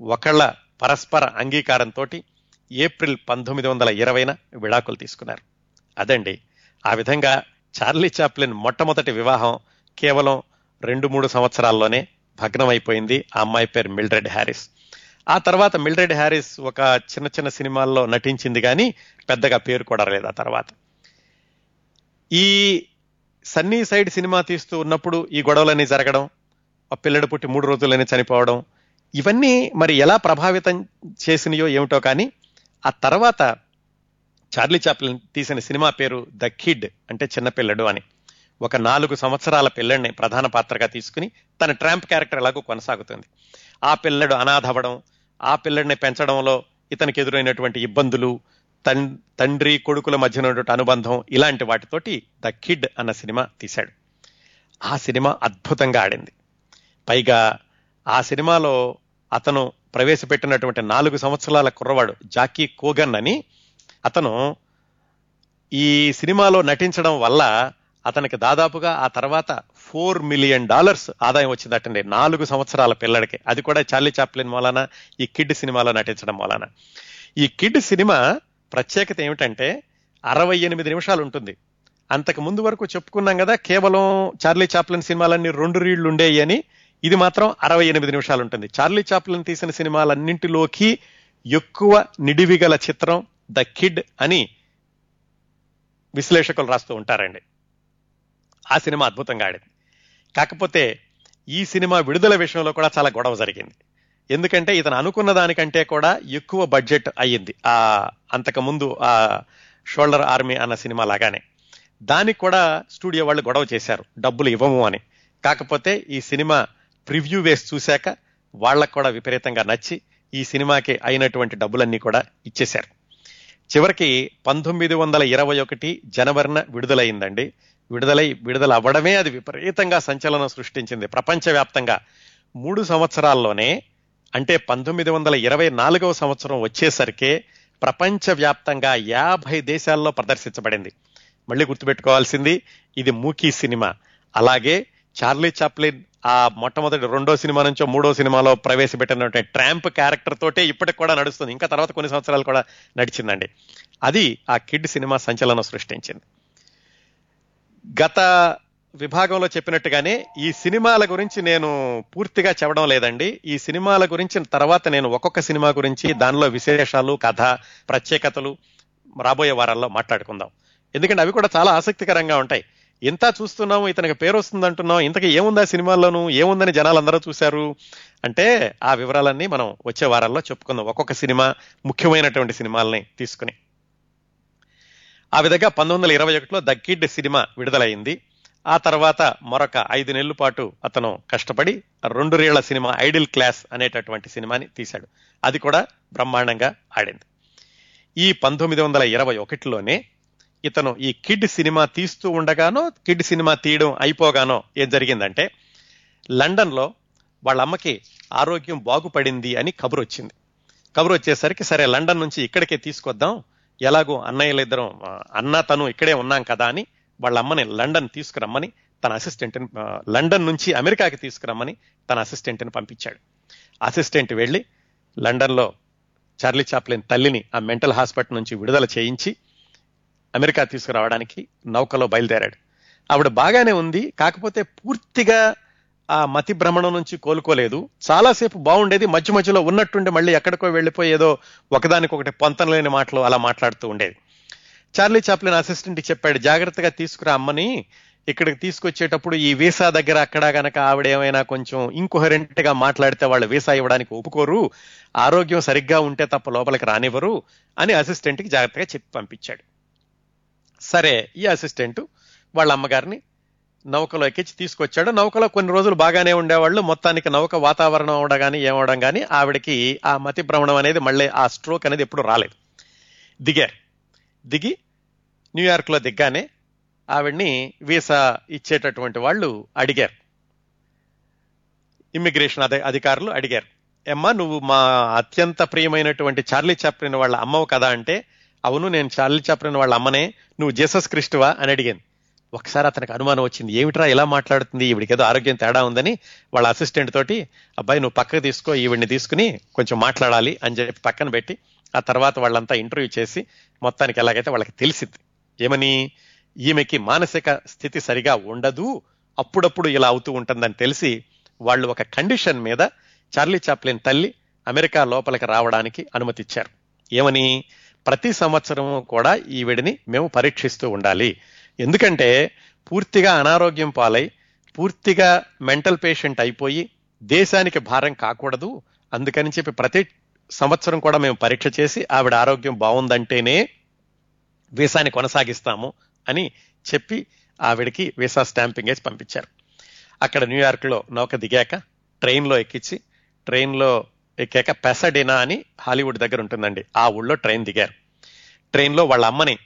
ఒకళ్ళ పరస్పర అంగీకారంతో ఏప్రిల్ పంతొమ్మిది వందల ఇరవైన విడాకులు తీసుకున్నారు. అదండి ఆ విధంగా చార్లీ చాప్లిన్ మొట్టమొదటి వివాహం కేవలం రెండు మూడు సంవత్సరాల్లోనే భగ్నమైపోయింది ఆ అమ్మాయి పేరు మిల్డ్రెడ్ హ్యారిస్ ఆ తర్వాత మిల్డ్రెడ్ హ్యారిస్ ఒక చిన్న చిన్న సినిమాల్లో నటించింది కానీ పెద్దగా పేరు కూడా లేదు ఆ తర్వాత. ఈ సన్నీ సైడ్ సినిమా తీస్తూ ఉన్నప్పుడు ఈ గొడవలన్నీ జరగడం ఆ పిల్లడు పుట్టి మూడు రోజులనే చనిపోవడం ఇవన్నీ మరి ఎలా ప్రభావితం చేసినాయో ఏమిటో కానీ ఆ తర్వాత చార్లీ చాప్లిన్ తీసిన సినిమా పేరు ద కిడ్ అంటే చిన్నపిల్లడు అని. ఒక నాలుగు సంవత్సరాల పిల్లడిని ప్రధాన పాత్రగా తీసుకుని తన ట్రాంప్ క్యారెక్టర్ ఎలాగో కొనసాగుతుంది. ఆ పిల్లడు అనాథవడం ఆ పిల్లడిని పెంచడంలో ఇతనికి ఎదురైనటువంటి ఇబ్బందులు తండ్రి కొడుకుల మధ్య ఉన్నటువంటి అనుబంధం ఇలాంటి వాటితోటి ద కిడ్ అన్న సినిమా తీశాడు. ఆ సినిమా అద్భుతంగా ఆడింది. పైగా ఆ సినిమాలో అతను ప్రవేశపెట్టినటువంటి నాలుగు సంవత్సరాల కుర్రవాడు జాకీ కోగన్ అని. అతను ఈ సినిమాలో నటించడం వల్ల అతనికి దాదాపుగా ఆ తర్వాత ఫోర్ మిలియన్ డాలర్స్ ఆదాయం వచ్చిందటండి. నాలుగు సంవత్సరాల పిల్లడికి. అది కూడా చార్లీ చాప్లిన్ మూలాన ఈ కిడ్ సినిమాలో నటించడం మూలాన. ఈ కిడ్ సినిమా ప్రత్యేకత ఏమిటంటే అరవై ఎనిమిది నిమిషాలు ఉంటుంది. అంతకు ముందు వరకు చెప్పుకున్నాం కదా కేవలం చార్లీ చాప్లిన్ సినిమాలన్నీ రెండు రీళ్ళు ఉండేవి అని. ఇది మాత్రం అరవై ఎనిమిది నిమిషాలు ఉంటుంది చార్లీ చాప్లిన్ తీసిన సినిమాలన్నింటిలోకి ఎక్కువ నిడివిగల చిత్రం ద కిడ్ అని విశ్లేషకులు రాస్తూ ఉంటారండి. ఆ సినిమా అద్భుతంగా ఆడింది. కాకపోతే ఈ సినిమా విడుదల విషయంలో కూడా చాలా గొడవ జరిగింది. ఎందుకంటే ఇతను అనుకున్న దానికంటే కూడా ఎక్కువ బడ్జెట్ అయ్యింది. ఆ అంతకు ముందు ఆ షోల్డర్ ఆర్మీ అన్న సినిమా లాగానే. దానికి కూడా స్టూడియో వాళ్ళు గొడవ చేశారు. డబ్బులు ఇవ్వము అని. కాకపోతే ఈ సినిమా ప్రివ్యూ వేసి చూశాక వాళ్ళకు కూడా విపరీతంగా నచ్చి ఈ సినిమాకి అయినటువంటి డబ్బులన్నీ కూడా ఇచ్చేశారు. చివరికి పంతొమ్మిది వందల ఇరవై ఒకటి జనవరిన విడుదలైందండి. విడుదలై విడుదల అవ్వడమే అది విపరీతంగా సంచలనం సృష్టించింది. ప్రపంచవ్యాప్తంగా మూడు సంవత్సరాల్లోనే అంటే పంతొమ్మిది వందల ఇరవై నాలుగవ సంవత్సరం వచ్చేసరికే ప్రపంచవ్యాప్తంగా యాభై దేశాల్లో ప్రదర్శించబడింది. మళ్ళీ గుర్తుపెట్టుకోవాల్సింది ఇది మూకీ సినిమా. అలాగే చార్లీ చాప్లిన్ ఆ మొట్టమొదటి రెండో సినిమా నుంచో మూడో సినిమాలో ప్రవేశపెట్టినటువంటి ట్రాంప్ క్యారెక్టర్ తోటే ఇప్పటికి కూడా నడుస్తుంది. ఇంకా తర్వాత కొన్ని సంవత్సరాలు కూడా నడిచిందండి. అది ఆ కిడ్ సినిమా సంచలనం సృష్టించింది. గత విభాగంలో చెప్పినట్టుగానే ఈ సినిమాల గురించి నేను పూర్తిగా చెప్పడం లేదండి. ఈ సినిమాల గురించి తర్వాత నేను ఒక్కొక్క సినిమా గురించి దానిలో విశేషాలు కథ ప్రత్యేకతలు రాబోయే వారాల్లో మాట్లాడుకుందాం. ఎందుకంటే అవి కూడా చాలా ఆసక్తికరంగా ఉంటాయి. ఇంత చూస్తున్నాము ఇతనికి పేరు వస్తుంది అంటున్నాం ఇంతకీ ఏముందా సినిమాల్లోనూ? ఏముందని జనాలందరూ చూశారు? అంటే ఆ వివరాలన్నీ మనం వచ్చే వారాల్లో చెప్పుకుందాం. ఒక్కొక్క సినిమా ముఖ్యమైనటువంటి సినిమాలని తీసుకుని. ఆ విధంగా పంతొమ్మిది వందల ఇరవై ఒకటిలో ద కిడ్ సినిమా విడుదలైంది. ఆ తర్వాత మరొక ఐదు నెలల పాటు అతను కష్టపడి రెండు రేళ్ళ సినిమా ఐడిల్ క్లాస్ అనేటటువంటి సినిమాని తీశాడు. అది కూడా బ్రహ్మాండంగా ఆడింది. ఈ పంతొమ్మిది వందల ఇరవై ఒకటిలోనే ఇతను ఈ కిడ్ సినిమా తీస్తూ ఉండగానో కిడ్ సినిమా తీయడం అయిపోగానో ఏం జరిగిందంటే లండన్లో వాళ్ళ అమ్మకి ఆరోగ్యం బాగుపడింది అని కబురు వచ్చింది. కబురు వచ్చేసరికి సరే లండన్ నుంచి ఇక్కడికే తీసుకొద్దాం ఎలాగో అన్నయ్యలు ఇద్దరం అన్న తను ఇక్కడే ఉన్నాం కదా అని వాళ్ళ అమ్మని లండన్ తీసుకురమ్మని తన అసిస్టెంట్ని లండన్ నుంచి అమెరికాకి తీసుకురమ్మని తన అసిస్టెంట్ని పంపించాడు. అసిస్టెంట్ వెళ్ళి లండన్లో చార్లీ చాప్లిన్ తల్లిని ఆ మెంటల్ హాస్పిటల్ నుంచి విడుదల చేయించి అమెరికా తీసుకురావడానికి నౌకలో బయలుదేరాడు. ఆవిడ బాగానే ఉంది కాకపోతే పూర్తిగా ఆ మతి భ్రమణం నుంచి కోలుకోలేదు. చాలాసేపు బాగుండేది మధ్య మధ్యలో ఉన్నట్టుండి మళ్ళీ ఎక్కడికో వెళ్ళిపోయి ఏదో ఒకదానికొకటి పొంతం లేని మాటలు అలా మాట్లాడుతూ ఉండేది. చార్లీ చాప్లిన్ అసిస్టెంట్కి చెప్పాడు జాగ్రత్తగా తీసుకురా అమ్మని. ఇక్కడికి తీసుకొచ్చేటప్పుడు ఈ వీసా దగ్గర అక్కడ గనక ఆవిడ ఏమైనా కొంచెం ఇంకొహరెంట్గా మాట్లాడితే వాళ్ళు వీసా ఇవ్వడానికి ఒప్పుకోరు. ఆరోగ్యం సరిగ్గా ఉంటే తప్ప లోపలికి రానివ్వరు అని అసిస్టెంట్కి జాగ్రత్తగా చెప్పి పంపించాడు. సరే ఈ అసిస్టెంట్ వాళ్ళ అమ్మగారిని నౌకలో ఎక్కించి తీసుకొచ్చాడు. నౌకలో కొన్ని రోజులు బాగానే ఉండేవాళ్ళు. మొత్తానికి నౌక వాతావరణం అవడం కానీ ఏమవడం కానీ ఆవిడకి ఆ మతి భ్రమణం అనేది మళ్ళీ ఆ స్ట్రోక్ అనేది ఎప్పుడు రాలేదు. దిగారు. దిగి న్యూయార్క్లో దిగ్గానే ఆవిడ్ని వీసా ఇచ్చేటటువంటి వాళ్ళు అడిగారు. ఇమ్మిగ్రేషన్ అదే అధికారులు అడిగారు. ఎమ్మా నువ్వు మా అత్యంత ప్రియమైనటువంటి చార్లీ చాప్లిన్ వాళ్ళ అమ్మవు కదా అంటే అవును నేను చార్లీ చాప్లిన్ వాళ్ళ అమ్మనే నువ్వు జీసస్ క్రిస్టువా అని అడిగాను. ఒకసారి అతనికి అనుమానం వచ్చింది ఏమిట్రా ఇలా మాట్లాడుతుంది? ఈవిడికి ఏదో ఆరోగ్యం తేడా ఉందని. వాళ్ళ అసిస్టెంట్ తోటి అబ్బాయి నువ్వు పక్కకు తీసుకో ఈవిడిని తీసుకుని కొంచెం మాట్లాడాలి అని చెప్పి పక్కన పెట్టి ఆ తర్వాత వాళ్ళంతా ఇంటర్వ్యూ చేసి మొత్తానికి ఎలాగైతే వాళ్ళకి తెలిసింది. ఏమని? ఈమెకి మానసిక స్థితి సరిగా ఉండదు. అప్పుడప్పుడు ఇలా అవుతూ ఉంటుందని తెలిసి వాళ్ళు ఒక కండిషన్ మీద చార్లీ చాప్లిన్ తల్లి అమెరికా లోపలికి రావడానికి అనుమతిచ్చారు. ఏమని? ప్రతి సంవత్సరం కూడా ఈవిడిని మేము పరీక్షిస్తూ ఉండాలి. ఎందుకంటే పూర్తిగా అనారోగ్యం పాలై పూర్తిగా మెంటల్ పేషెంట్ అయిపోయి దేశానికి భారం కాకూడదు. అందుకని చెప్పి ప్రతి సంవత్సరం కూడా మేము పరీక్ష చేసి ఆవిడ ఆరోగ్యం బాగుందంటేనే వీసాని కొనసాగిస్తాము అని చెప్పి ఆవిడకి వీసా స్టాంపింగ్ వేసి పంపించారు. అక్కడ న్యూయార్క్లో నౌక దిగాక ట్రైన్లో ఎక్కించి ట్రైన్లో ఎక్కాక పెసడినా అని హాలీవుడ్ దగ్గర ఉంటుందండి. ఆ ఊళ్ళో ట్రైన్ దిగారు. ట్రైన్లో వాళ్ళ అమ్మని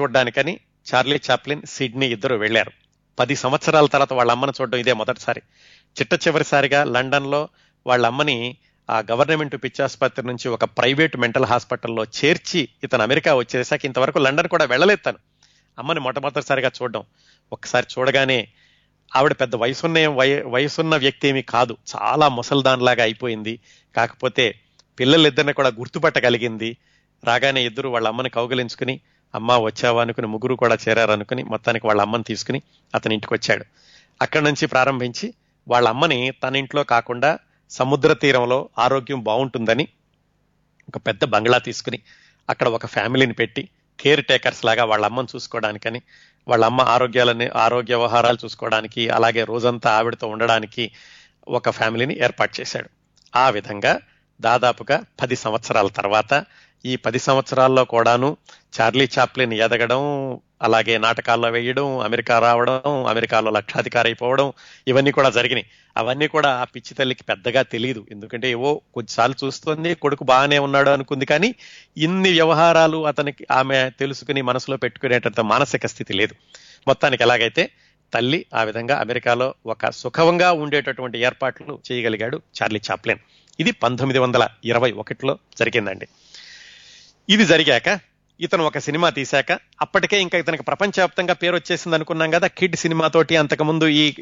చూడ్డానికని చార్లీ చాప్లిన్ సిడ్నీ ఇద్దరు వెళ్ళారు. పది సంవత్సరాల తర్వాత వాళ్ళ అమ్మను చూడడం ఇదే మొదటిసారి. చిట్ట చివరిసారిగా లండన్లో వాళ్ళ అమ్మని ఆ గవర్నమెంట్ పిచ్చాసుపత్రి నుంచి ఒక ప్రైవేట్ మెంటల్ హాస్పిటల్లో చేర్చి ఇతను అమెరికా వచ్చేసాక ఇంతవరకు లండన్ కూడా వెళ్ళలేదు తను. అమ్మని మొట్టమొదటిసారిగా చూడడం ఒకసారి చూడగానే ఆవిడ పెద్ద వయసున్న వయసున్న వ్యక్తి ఏమీ కాదు. చాలా ముసల్దాన్లాగా అయిపోయింది. కాకపోతే పిల్లలిద్దరిని కూడా గుర్తుపట్టగలిగింది. రాగానే ఇద్దరు వాళ్ళ అమ్మని కౌగలించుకుని అమ్మ వచ్చావా? అనుకుని ముగ్గురు కూడా చేరారనుకుని మొత్తానికి వాళ్ళ అమ్మని తీసుకుని అతని ఇంటికి వచ్చాడు. అక్కడి నుంచి ప్రారంభించి వాళ్ళ అమ్మని తన ఇంట్లో కాకుండా సముద్ర తీరంలో ఆరోగ్యం బాగుంటుందని ఒక పెద్ద బంగ్లా తీసుకుని అక్కడ ఒక ఫ్యామిలీని పెట్టి కేర్ టేకర్స్ లాగా వాళ్ళ అమ్మని చూసుకోవడానికని వాళ్ళ అమ్మ ఆరోగ్యాలని ఆరోగ్య వ్యవహారాలు చూసుకోవడానికి అలాగే రోజంతా ఆవిడతో ఉండడానికి ఒక ఫ్యామిలీని ఏర్పాటు చేశాడు. ఆ విధంగా దాదాపుగా పది సంవత్సరాల తర్వాత ఈ పది సంవత్సరాల్లో కూడాను చార్లీ చాప్లిన్ ఎదగడం అలాగే నాటకాల్లో వేయడం అమెరికా రావడం అమెరికాలో లక్షాధికారి అయిపోవడం ఇవన్నీ కూడా జరిగినాయి. అవన్నీ కూడా ఆ పిచ్చి తల్లికి పెద్దగా తెలియదు ఎందుకంటే ఏవో కొద్దిసార్లు చూస్తుంది కొడుకు బాగానే ఉన్నాడు అనుకుంది కానీ ఇన్ని వ్యవహారాలు అతనికి ఆమె తెలుసుకుని మనసులో పెట్టుకునేటంత మానసిక స్థితి లేదు. మొత్తానికి ఎలాగైతే తల్లి ఆ విధంగా అమెరికాలో ఒక సుఖంగా ఉండేటటువంటి ఏర్పాట్లు చేయగలిగాడు చార్లీ చాప్లిన్. ఇది పంతొమ్మిది వందల ఇరవై ఒకటిలో జరిగిందండి. ఇది జరిగాక ఇతను ఒక సినిమా తీశాక అప్పటికే ఇంకా ఇతనికి ప్రపంచవ్యాప్తంగా పేరు వచ్చేసింది అనుకున్నాం కదా కిడ్ సినిమాతోటి అంతకుముందు ఈ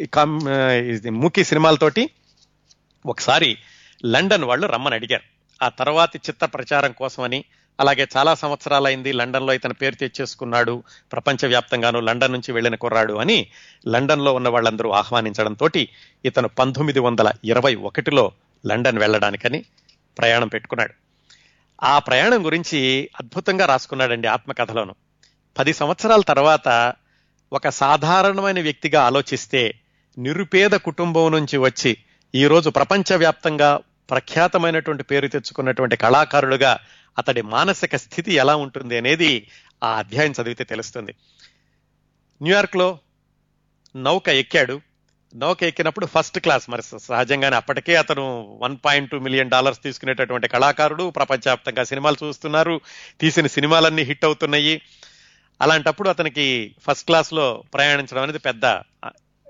మూకీ సినిమాలతోటి ఒకసారి లండన్ వాళ్ళు రమ్మని అడిగారు. ఆ తర్వాతి చిత్ర ప్రచారం కోసమని అలాగే చాలా సంవత్సరాలైంది లండన్లో ఇతను పేరు తెచ్చేసుకున్నాడు ప్రపంచవ్యాప్తంగాను లండన్ నుంచి వెళ్ళిన కుర్రాడు అని లండన్లో ఉన్న వాళ్ళందరూ ఆహ్వానించడంతో ఇతను పంతొమ్మిది వందల ఇరవై ఒకటిలో లండన్ వెళ్ళడానికని ప్రయాణం పెట్టుకున్నాడు. ఆ ప్రయాణం గురించి అద్భుతంగా రాసుకున్నాడండి ఆత్మకథలోను. పది సంవత్సరాల తర్వాత ఒక సాధారణమైన వ్యక్తిగా ఆలోచిస్తే నిరుపేద కుటుంబం నుంచి వచ్చి ఈ రోజు ప్రపంచవ్యాప్తంగా ప్రఖ్యాతమైనటువంటి పేరు తెచ్చుకున్నటువంటి కళాకారుడుగా అతడి మానసిక స్థితి ఎలా ఉంటుంది అనేది ఆ అధ్యాయం చదివితే తెలుస్తుంది. న్యూయార్క్లో నౌక ఎక్కాడు. నౌక ఎక్కినప్పుడు ఫస్ట్ క్లాస్ మరి సహజంగానే అప్పటికే అతను one point two million dollars తీసుకునేటటువంటి కళాకారుడు. ప్రపంచవ్యాప్తంగా సినిమాలు చూస్తున్నారు. తీసిన సినిమాలన్నీ హిట్ అవుతున్నాయి. అలాంటప్పుడు అతనికి ఫస్ట్ క్లాస్లో ప్రయాణించడం అనేది పెద్ద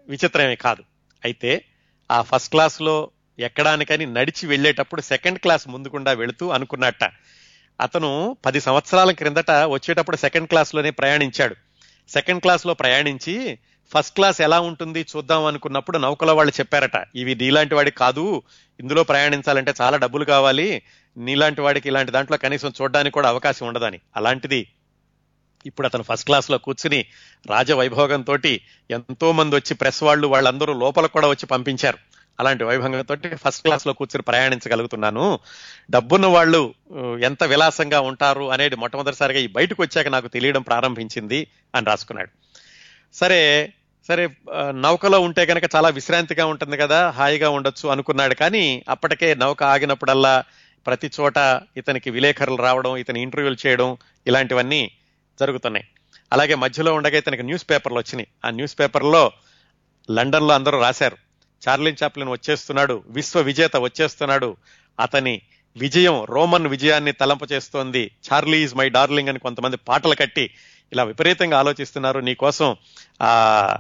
విచిత్రమే కాదు. అయితే ఆ ఫస్ట్ క్లాస్లో ఎక్కడానికని నడిచి వెళ్ళేటప్పుడు సెకండ్ క్లాస్ ముందుకుండా వెళుతూ అనుకున్నట్ట. అతను పది సంవత్సరాల క్రిందట వచ్చేటప్పుడు సెకండ్ క్లాస్లోనే ప్రయాణించాడు. సెకండ్ క్లాస్లో ప్రయాణించి ఫస్ట్ క్లాస్ ఎలా ఉంటుంది చూద్దాం అనుకున్నప్పుడు నౌకలో వాళ్ళు చెప్పారట ఇవి నీలాంటి వాడికి కాదు ఇందులో ప్రయాణించాలంటే చాలా డబ్బులు కావాలి నీలాంటి వాడికి ఇలాంటి దాంట్లో కనీసం చూడడానికి కూడా అవకాశం ఉండదని. అలాంటిది ఇప్పుడు అతను ఫస్ట్ క్లాస్లో కూర్చుని రాజవైభోగంతో ఎంతో మంది వచ్చి ప్రెస్ వాళ్ళు వాళ్ళందరూ లోపల కూడా వచ్చి పంపించారు. అలాంటి వైభవంతో ఫస్ట్ క్లాస్లో కూర్చుని ప్రయాణించగలుగుతున్నాను. డబ్బున్న వాళ్ళు ఎంత విలాసంగా ఉంటారు అనేది మొట్టమొదటిసారిగా ఈ బయటకు వచ్చాక నాకు తెలియడం ప్రారంభించింది అని రాసుకున్నాడు. సరే సరే నౌకలో ఉంటే కనుక చాలా విశ్రాంతిగా ఉంటుంది కదా హాయిగా ఉండొచ్చు అనుకున్నాడు కానీ అప్పటికే నౌక ఆగినప్పుడల్లా ప్రతి చోట ఇతనికి విలేకరులు రావడం ఇతని ఇంటర్వ్యూలు చేయడం ఇలాంటివన్నీ జరుగుతున్నాయి. అలాగే మధ్యలో ఉండగా ఇతనికి న్యూస్ పేపర్లు వచ్చినాయి. ఆ న్యూస్ పేపర్లో లండన్లో అందరూ రాశారు. చార్లిన్ చాప్లిన్ వచ్చేస్తున్నాడు విశ్వ విజేత వచ్చేస్తున్నాడు. అతని విజయం రోమన్ విజయాన్ని తలంప చేస్తోంది. చార్లీ ఈజ్ మై డార్లింగ్ అని కొంతమంది పాటలు కట్టి ఇలా విపరీతంగా ఆలోచిస్తున్నారు. నీ కోసం ఆ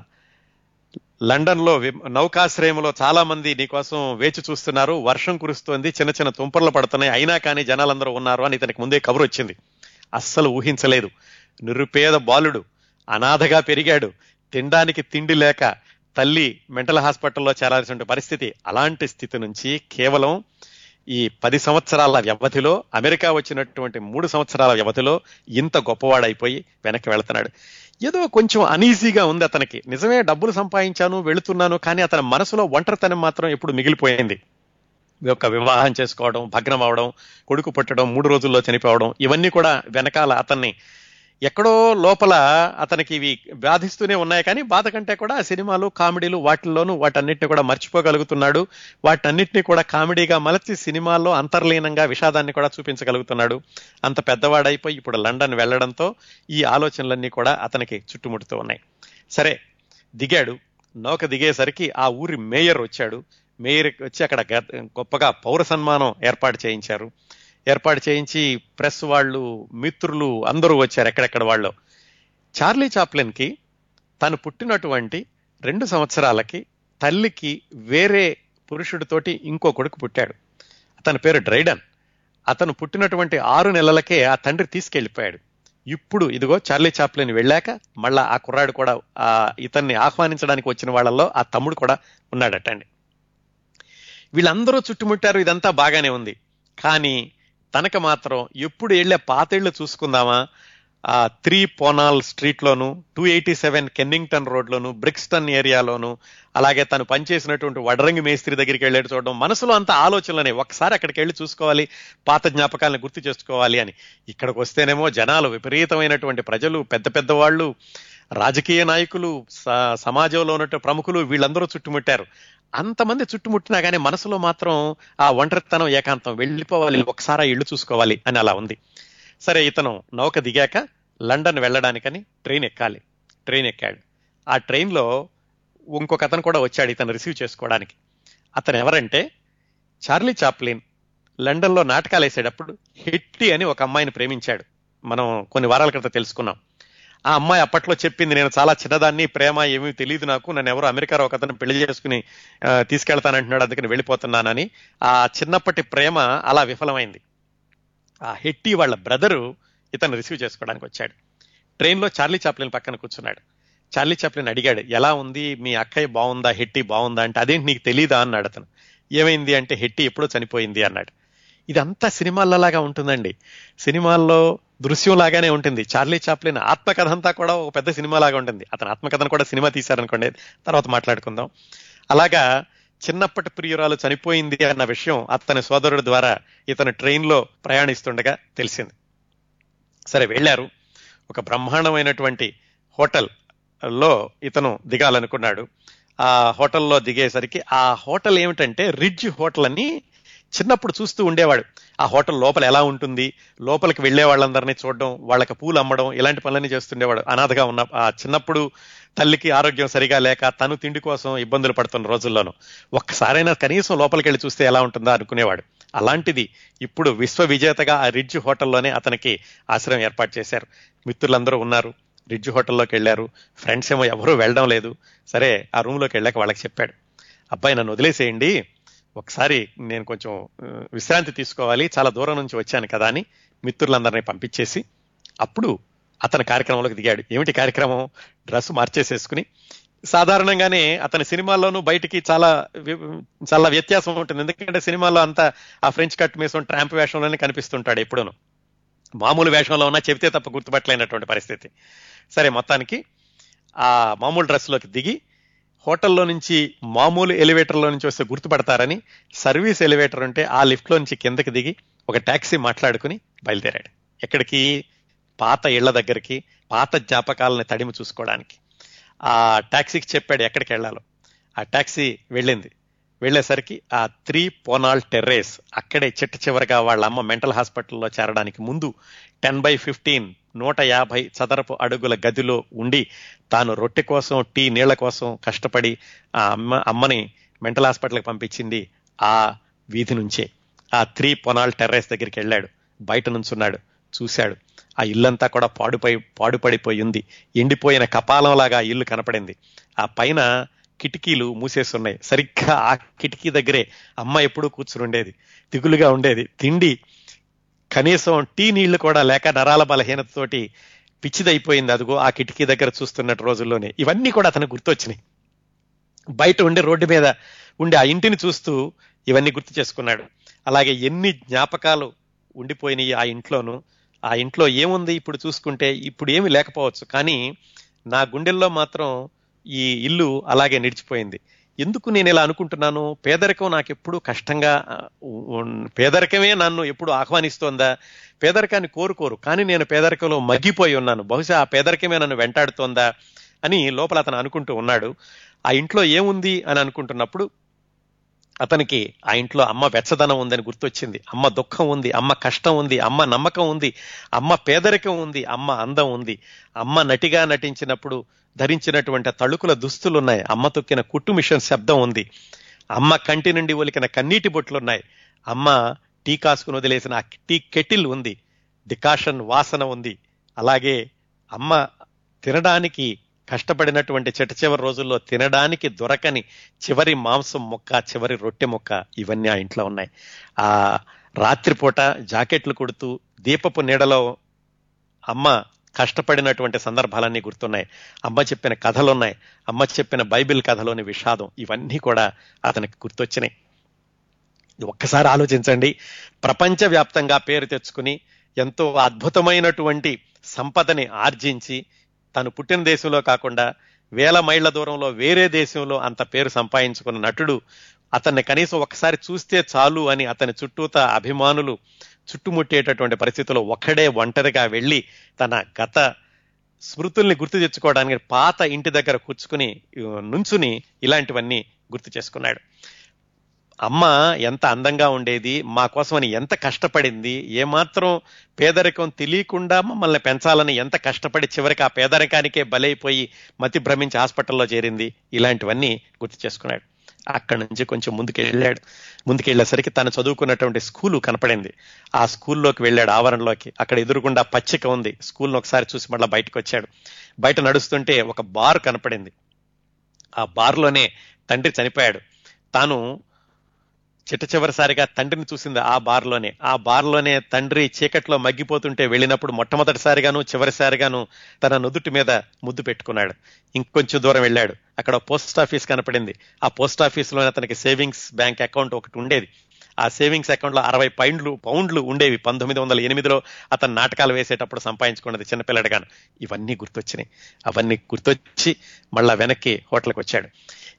లండన్లో నౌకాశ్రయంలో చాలా మంది నీకోసం వేచి చూస్తున్నారు. వర్షం కురుస్తోంది చిన్న చిన్న తుంపర్లు పడుతున్నాయి. అయినా కానీ జనాలందరూ ఉన్నారు అని ఇతనికి ముందే కబురు వచ్చింది. అస్సలు ఊహించలేదు. నిరుపేద బాలుడు అనాథగా పెరిగాడు. తినడానికి తిండి లేక తల్లి మెంటల్ హాస్పిటల్లో చేరాల్సిన పరిస్థితి అలాంటి స్థితి నుంచి కేవలం ఈ పది సంవత్సరాల వ్యవధిలో అమెరికా వచ్చినటువంటి మూడు సంవత్సరాల వ్యవధిలో ఇంత గొప్పవాడైపోయి వెనక్కి వెళుతున్నాడు. ఏదో కొంచెం అనీజీగా ఉంది అతనికి. నిజమే డబ్బులు సంపాదించాను వెళుతున్నాను కానీ అతని మనసులో ఒంటరితనం మాత్రం ఎప్పుడు మిగిలిపోయింది. ఒక వివాహం చేసుకోవడం భగ్నం అవడం కొడుకు పుట్టడం మూడు రోజుల్లో చనిపోవడం ఇవన్నీ కూడా వెనకాల అతన్ని ఎక్కడో లోపల అతనికి ఇవి బాధిస్తూనే ఉన్నాయి కానీ బాధ కంటే కూడా సినిమాలు కామెడీలు వాటిల్లోనూ వాటన్నిటిని కూడా మర్చిపోగలుగుతున్నాడు. వాటన్నిటిని కూడా కామెడీగా మలచి సినిమాల్లో అంతర్లీనంగా విషాదాన్ని కూడా చూపించగలుగుతున్నాడు. అంత పెద్దవాడైపోయి ఇప్పుడు లండన్ వెళ్ళడంతో ఈ ఆలోచనలన్నీ కూడా అతనికి చుట్టుముడుతూ ఉన్నాయి. సరే దిగాడు. నౌక దిగేసరికి ఆ ఊరి మేయర్ వచ్చాడు. మేయర్ వచ్చి అక్కడ గొప్పగా పౌర సన్మానం ఏర్పాటు చేయించారు. ఏర్పాటు చేయించి ప్రెస్ వాళ్ళు మిత్రులు అందరూ వచ్చారు ఎక్కడెక్కడ వాళ్ళు. చార్లీ చాప్లిన్కి తను పుట్టినటువంటి రెండు సంవత్సరాలకి తల్లికి వేరే పురుషుడితోటి ఇంకో కొడుకు పుట్టాడు. అతని పేరు డ్రైడన్. అతను పుట్టినటువంటి ఆరు నెలలకే ఆ తండ్రి తీసుకెళ్ళిపోయాడు. ఇప్పుడు ఇదిగో చార్లీ చాప్లిన్ వెళ్ళాక మళ్ళా ఆ కుర్రాడు కూడా ఆ ఇతన్ని ఆహ్వానించడానికి వచ్చిన వాళ్ళల్లో ఆ తమ్ముడు కూడా ఉన్నాడటండి. వీళ్ళందరూ చుట్టుముట్టారు ఇదంతా బాగానే ఉంది. కానీ తనకు మాత్రం ఎప్పుడు వెళ్ళే పాతేళ్ళు చూసుకుందామా? ఆ త్రీ పోనాల్ స్ట్రీట్లోను టూ ఎయిటీ సెవెన్ కెన్నింగ్టన్ రోడ్లోను బ్రిక్స్టన్ ఏరియాలోను అలాగే తను పనిచేసినటువంటి వడరంగి మేస్త్రి దగ్గరికి వెళ్ళేది చూడడం మనసులో అంత ఆలోచనలనే ఒకసారి అక్కడికి వెళ్ళి చూసుకోవాలి పాత జ్ఞాపకాలను గుర్తు చేసుకోవాలి అని. ఇక్కడికి వస్తేనేమో జనాలు విపరీతమైనటువంటి ప్రజలు పెద్ద పెద్ద వాళ్ళు రాజకీయ నాయకులు సమాజంలో ఉన్నట్టు ప్రముఖులు వీళ్ళందరూ చుట్టుముట్టారు. అంతమంది చుట్టుముట్టినా కానీ మనసులో మాత్రం ఆ ఒంటరితనం ఏకాంతం వెళ్ళిపోవాలి ఒకసారి ఇళ్ళు చూసుకోవాలి అని అలా ఉంది. సరే ఇతను నౌక దిగాక లండన్ వెళ్ళడానికని ట్రైన్ ఎక్కాలి. ట్రైన్ ఎక్కాడు. ఆ ట్రైన్లో ఇంకొక అతను కూడా వచ్చాడు ఇతను రిసీవ్ చేసుకోవడానికి. అతను ఎవరంటే చార్లీ చాప్లిన్. లండన్లో నాటకాలు వేసేటప్పుడు హెట్టి అని ఒక అమ్మాయిని ప్రేమించాడు. మనం కొన్ని వారాల క్రితం తెలుసుకున్నాం. ఆ అమ్మాయి అప్పట్లో చెప్పింది నేను చాలా చిన్నదాన్ని ప్రేమ ఏమీ తెలియదు నాకు నన్ను ఎవరో అమెరికాలో ఒక అతను పెళ్ళి చేసుకుని తీసుకెళ్తానంటున్నాడు అందుకని వెళ్ళిపోతున్నానని. ఆ చిన్నప్పటి ప్రేమ అలా విఫలమైంది. ఆ హెట్టి వాళ్ళ బ్రదరు ఇతను రిసీవ్ చేసుకోవడానికి వచ్చాడు. ట్రైన్లో చార్లీ చాప్లిన్ పక్కన కూర్చున్నాడు. చార్లీ చాప్లిన్ అడిగాడు ఎలా ఉంది? మీ అక్కయ్య బాగుందా? హెట్టి బాగుందా? అంటే అదేంటి నీకు తెలీదా? అన్నాడు అతను. ఏమైంది అంటే హెట్టి ఎప్పుడో చనిపోయింది అన్నాడు. ఇదంతా సినిమాలలాగా ఉంటుందండి. సినిమాల్లో దృశ్యం లాగానే ఉంటుంది. చార్లీ చాప్లిన్ ఆత్మకథ అంతా కూడా ఒక పెద్ద సినిమా లాగా ఉంటుంది. అతని ఆత్మకథను కూడా సినిమా తీశారనుకోండి. తర్వాత మాట్లాడుకుందాం. అలాగా చిన్నప్పటి ప్రియురాలు చనిపోయింది అన్న విషయం అతని సోదరుడు ద్వారా ఇతను ట్రైన్లో ప్రయాణిస్తుండగా తెలిసింది. సరే వెళ్ళారు. ఒక బ్రహ్మాండమైనటువంటి హోటల్లో ఇతను దిగాలనుకున్నాడు. ఆ హోటల్లో దిగేసరికి ఆ హోటల్ ఏమిటంటే రిడ్జ్ హోటల్ అని చిన్నప్పుడు చూస్తూ ఉండేవాడు. ఆ హోటల్ లోపల ఎలా ఉంటుంది? లోపలికి వెళ్ళే వాళ్ళందరినీ చూడడం వాళ్ళకి పూలు అమ్మడం ఇలాంటి పనులన్నీ చేస్తుండేవాడు. అనాథగా ఉన్న ఆ చిన్నప్పుడు తల్లికి ఆరోగ్యం సరిగా లేక తను తిండి కోసం ఇబ్బందులు పడుతున్న రోజుల్లోనూ ఒక్కసారైనా కనీసం లోపలికి వెళ్ళి చూస్తే ఎలా ఉంటుందా అనుకునేవాడు. అలాంటిది ఇప్పుడు విశ్వ విజేతగా ఆ రిడ్జ్ హోటల్లోనే అతనికి ఆశ్రయం ఏర్పాటు చేశారు. మిత్రులందరూ ఉన్నారు. రిడ్జ్ హోటల్లోకి వెళ్ళారు. ఫ్రెండ్స్ ఏమో ఎవరూ వెళ్ళడం లేదు. సరే ఆ రూమ్లోకి వెళ్ళాక వాళ్ళకి చెప్పాడు. అబ్బాయి నన్ను వదిలేసేయండి. ఒకసారి నేను కొంచెం విశ్రాంతి తీసుకోవాలి. చాలా దూరం నుంచి వచ్చాను కదా అని మిత్రులందరినీ పంపించేసి అప్పుడు అతని కార్యక్రమంలోకి దిగాడు. ఏమిటి కార్యక్రమం? డ్రెస్ మార్చేసేసుకుని. సాధారణంగానే అతని సినిమాల్లోనూ బయటికి చాలా చాలా వ్యత్యాసం ఉంటుంది. ఎందుకంటే సినిమాలో అంతా ఆ ఫ్రెంచ్ కట్ మీసం ట్రాంప్ వేషంలోనే కనిపిస్తుంటాడు ఎప్పుడూను. మామూలు వేషంలో ఉన్నా చెబితే తప్ప గుర్తుపట్టలేనటువంటి పరిస్థితి. సరే మొత్తానికి ఆ మామూలు డ్రెస్లోకి దిగి హోటల్లో నుంచి మామూలు ఎలివేటర్లో నుంచి వస్తే గుర్తుపడతారని సర్వీస్ ఎలివేటర్ ఉంటే ఆ లిఫ్ట్లో నుంచి కిందకి దిగి ఒక టాక్సీ మాట్లాడుకుని బయలుదేరాడు. ఎక్కడికి? పాత ఇళ్ళ దగ్గరికి పాత జ్ఞాపకాలని తడిమి చూసుకోవడానికి. ఆ టాక్సీకి చెప్పాడు ఎక్కడికి వెళ్ళాలో. ఆ టాక్సీ వెళ్ళింది. వెళ్ళేసరికి ఆ త్రీ పోనాల్ టెర్రేస్ అక్కడే చిట్ట చివరిగా వాళ్ళ అమ్మ మెంటల్ హాస్పిటల్లో చేరడానికి ముందు టెన్ బై ఫిఫ్టీన్ నూట యాభై చదరపు అడుగుల గదిలో ఉండి తాను రొట్టె కోసం టీ నీళ్ళ కోసం కష్టపడి ఆ అమ్మ అమ్మని మెంటల్ హాస్పిటల్కి పంపించింది ఆ వీధి నుంచే. ఆ త్రీ పొనాల్ టెర్రస్ దగ్గరికి వెళ్ళాడు. బయట నుంచున్నాడు. చూశాడు. ఆ ఇల్లంతా కూడా పాడుపై పాడుపడిపోయి ఉంది. ఎండిపోయిన కపాలంలాగా ఆ ఇల్లు కనపడింది. ఆ పైన కిటికీలు మూసేస్తున్నాయి సరిగ్గా ఆ కిటికీ దగ్గరే అమ్మ ఎప్పుడూ కూర్చుని ఉండేది. దిగులుగా ఉండేది. తిండి కనీసం టీ నీళ్ళు కూడా లేక నరాల బలహీనతతోటి పిచ్చిదైపోయింది. అదిగో ఆ కిటికీ దగ్గర చూస్తున్నట్టు రోజుల్లోనే. ఇవన్నీ కూడా అతను గుర్తొచ్చినాయి. బయట ఉండే రోడ్డు మీద ఉండే ఆ ఇంటిని చూస్తూ ఇవన్నీ గుర్తు చేసుకున్నాడు. అలాగే ఎన్ని జ్ఞాపకాలు ఉండిపోయినాయి ఆ ఇంట్లోనూ. ఆ ఇంట్లో ఏముంది ఇప్పుడు చూసుకుంటే ఇప్పుడు ఏమి లేకపోవచ్చు. కానీ నా గుండెల్లో మాత్రం ఈ ఇల్లు అలాగే నిడిచిపోయింది. ఎందుకు నేను ఇలా అనుకుంటున్నాను? పేదరికం నాకు ఎప్పుడు కష్టంగా పేదరికమే నన్ను ఎప్పుడు ఆహ్వానిస్తోందా? పేదరికాన్ని కోరుకోరు కానీ నేను పేదరికంలో మగ్గిపోయి ఉన్నాను. బహుశా ఆ పేదరికమే నన్ను వెంటాడుతోందా అని లోపల అతను అనుకుంటూ ఉన్నాడు. ఆ ఇంట్లో ఏముంది అని అనుకుంటున్నప్పుడు అతనికి ఆ ఇంట్లో అమ్మ వెచ్చదనం ఉందని గుర్తొచ్చింది. అమ్మ దుఃఖం ఉంది అమ్మ కష్టం ఉంది అమ్మ నమ్మకం ఉంది అమ్మ పేదరికం ఉంది అమ్మ అందం ఉంది. అమ్మ నటిగా నటించినప్పుడు ధరించినటువంటి తళుకుల దుస్తులు ఉన్నాయి అమ్మ తొక్కిన కుట్టు మిషన్ శబ్దం ఉంది. అమ్మ కంటి నుండి ఒలికిన కన్నీటి బొట్లున్నాయి. అమ్మ టీ కాసుకుని వదిలేసిన ఆ టీ కెటిల్ ఉంది. డికాషన్ వాసన ఉంది. అలాగే అమ్మ తినడానికి కష్టపడినటువంటి చిట్ట చివరి రోజుల్లో తినడానికి దొరకని చివరి మాంసం ముక్క చివరి రొట్టె ముక్క ఇవన్నీ ఆ ఇంట్లో ఉన్నాయి. ఆ రాత్రిపూట జాకెట్లు కుడుతూ దీపపు నీడలో అమ్మ కష్టపడినటువంటి సందర్భాలన్నీ గుర్తున్నాయి. అమ్మ చెప్పిన కథలున్నాయి. అమ్మ చెప్పిన బైబిల్ కథలోని విషాదం ఇవన్నీ కూడా అతనికి గుర్తొచ్చినాయి. ఒక్కసారి ఆలోచించండి. ప్రపంచవ్యాప్తంగా పేరు తెచ్చుకుని ఎంతో అద్భుతమైనటువంటి సంపదని ఆర్జించి తను పుట్టిన దేశంలో కాకుండా వేల మైళ్ళ దూరంలో వేరే దేశంలో అంత పేరు సంపాదించుకున్న నటుడు అతన్ని కనీసం ఒకసారి చూస్తే చాలు అని అతని చుట్టూత అభిమానులు చుట్టుముట్టేటటువంటి పరిస్థితిలో ఒక్కడే ఒంటరిగా వెళ్ళి తన గత స్మృతుల్ని గుర్తు తెచ్చుకోవడానికి పాత ఇంటి దగ్గర కూర్చుకుని నుంచుని ఇలాంటివన్నీ గుర్తు చేసుకున్నాడు. అమ్మ ఎంత అందంగా ఉండేది మా కోసమని ఎంత కష్టపడింది ఏమాత్రం పేదరికం తెలియకుండా మమ్మల్ని పెంచాలని ఎంత కష్టపడి చివరికి ఆ పేదరికానికే బలైపోయి మతి భ్రమించి హాస్పిటల్లో చేరింది. ఇలాంటివన్నీ గుర్తు చేసుకున్నాడు. అక్కడి నుంచి కొంచెం ముందుకు వెళ్ళాడు ముందుకు వెళ్ళేసరికి తను చదువుకున్నటువంటి స్కూలు కనపడింది. ఆ స్కూల్లోకి వెళ్ళాడు ఆవరణలోకి. అక్కడ ఎదురుగుండా పచ్చిక ఉంది. స్కూల్ను ఒకసారి చూసి మళ్ళీ బయటకు వచ్చాడు. బయట నడుస్తుంటే ఒక బార్ కనపడింది. ఆ బార్లోనే తండ్రి చనిపోయాడు. తాను చిట్ట చివరిసారిగా తండ్రిని చూసింది ఆ బార్లోనే. ఆ బార్లోనే తండ్రి చీకట్లో మగ్గిపోతుంటే వెళ్ళినప్పుడు మొట్టమొదటిసారిగాను చివరిసారిగాను తన నుదుటి మీద ముద్దు పెట్టుకున్నాడు. ఇంకొంచెం దూరం వెళ్ళాడు. అక్కడ పోస్ట్ ఆఫీస్ కనపడింది. ఆ పోస్ట్ ఆఫీస్లోనే అతనికి సేవింగ్స్ బ్యాంక్ అకౌంట్ ఒకటి ఉండేది. ఆ సేవింగ్స్ అకౌంట్లో అరవై పైండ్లు పౌండ్లు ఉండేవి. పంతొమ్మిది వందల ఎనిమిదిలో అతను నాటకాలు వేసేటప్పుడు సంపాదించుకున్నది చిన్నపిల్లడిగాను. ఇవన్నీ గుర్తొచ్చినాయి. అవన్నీ గుర్తొచ్చి మళ్ళా వెనక్కి హోటల్కి వచ్చాడు.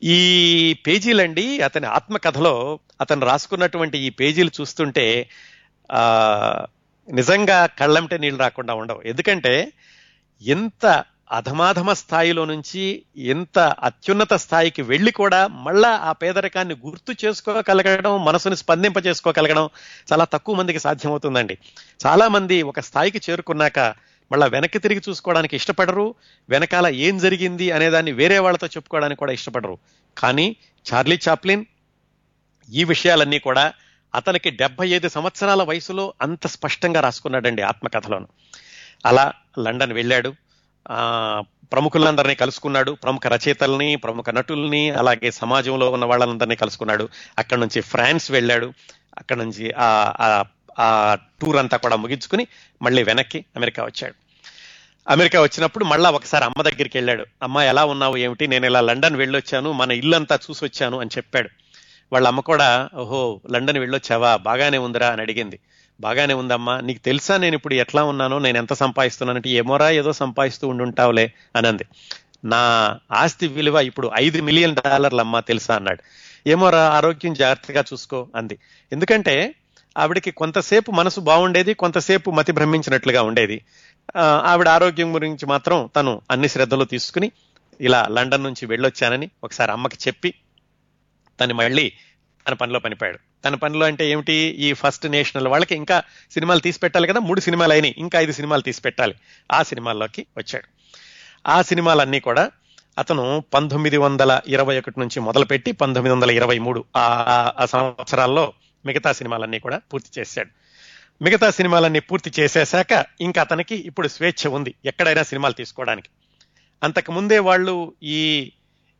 ఈ పేజీలండి అతని ఆత్మకథలో అతను రాసుకున్నటువంటి ఈ పేజీలు చూస్తుంటే నిజంగా కళ్ళంటే నీళ్ళు రాకుండా ఉండవు. ఎందుకంటే ఎంత అధమాధమ స్థాయిలో నుంచి ఎంత అత్యున్నత స్థాయికి వెళ్ళి కూడా మళ్ళా ఆ పేదరికాన్ని గుర్తు చేసుకోగలగడం మనసుని స్పందింప చేసుకోగలగడం చాలా తక్కువ మందికి సాధ్యమవుతుందండి. చాలా మంది ఒక స్థాయికి చేరుకున్నాక మళ్ళా వెనక్కి తిరిగి చూసుకోవడానికి ఇష్టపడరు. వెనకాల ఏం జరిగింది అనేదాన్ని వేరే వాళ్ళతో చెప్పుకోవడానికి కూడా ఇష్టపడరు. కానీ చార్లీ చాప్లిన్ ఈ విషయాలన్నీ కూడా అతనికి డెబ్బై ఐదు సంవత్సరాల వయసులో అంత స్పష్టంగా రాసుకున్నాడండి ఆత్మకథలోను. అలా లండన్ వెళ్ళాడు. ఆ ప్రముఖులందరినీ కలుసుకున్నాడు. ప్రముఖ రచయితల్ని ప్రముఖ నటుల్ని అలాగే సమాజంలో ఉన్న వాళ్ళందరినీ కలుసుకున్నాడు. అక్కడ నుంచి ఫ్రాన్స్ వెళ్ళాడు. అక్కడ నుంచి ఆ ఆ టూర్ అంతా కూడా ముగించుకుని మళ్ళీ వెనక్కి అమెరికా వచ్చాడు. అమెరికా వచ్చినప్పుడు మళ్ళా ఒకసారి అమ్మ దగ్గరికి వెళ్ళాడు. అమ్మ ఎలా ఉన్నావు? ఏమిటి? నేను ఇలా లండన్ వెళ్ళొచ్చాను. మన ఇల్లంతా చూసి వచ్చాను అని చెప్పాడు. వాళ్ళ అమ్మ కూడా ఓహో లండన్ వెళ్ళొచ్చావా? బాగానే ఉందిరా అని అడిగింది. బాగానే ఉందమ్మా. నీకు తెలుసా నేను ఇప్పుడు ఎట్లా ఉన్నానో? నేను ఎంత సంపాదిస్తున్నానంటే ఏమోరా ఏదో సంపాదిస్తూ ఉండుంటావులే అనంది నా ఆస్తి విలువ ఇప్పుడు ఐదు మిలియన్ డాలర్లు అమ్మా తెలుసా అన్నాడు. ఏమోరా ఆరోగ్యం జాగ్రత్తగా చూసుకో అంది. ఎందుకంటే ఆవిడకి కొంతసేపు మనసు బాగుండేది కొంతసేపు మతి భ్రమించినట్లుగా ఉండేది. ఆవిడ ఆరోగ్యం గురించి మాత్రం తను అన్ని శ్రద్ధలు తీసుకుని ఇలా లండన్ నుంచి వెళ్ళొచ్చానని ఒకసారి అమ్మకి చెప్పి తను మళ్ళీ తన పనిలో పనిపోయాడు తన పనిలో అంటే ఏమిటి? ఈ ఫస్ట్ నేషనల్ వాళ్ళకి ఇంకా సినిమాలు తీసి పెట్టాలి కదా? మూడు సినిమాలు అయినాయి. ఇంకా ఐదు సినిమాలు తీసి పెట్టాలి. ఆ సినిమాల్లోకి వచ్చాడు. ఆ సినిమాలన్నీ కూడా అతను పంతొమ్మిది వందల ఇరవై ఒకటి నుంచి మొదలుపెట్టి పంతొమ్మిది వందల ఇరవై మూడు ఆ సంవత్సరాల్లో మిగతా సినిమాలన్నీ కూడా పూర్తి చేశాడు. మిగతా సినిమాలన్నీ పూర్తి చేసేశాక ఇంకా అతనికి ఇప్పుడు స్వేచ్ఛ ఉంది ఎక్కడైనా సినిమాలు తీసుకోవడానికి. అంతకుముందే వాళ్ళు ఈ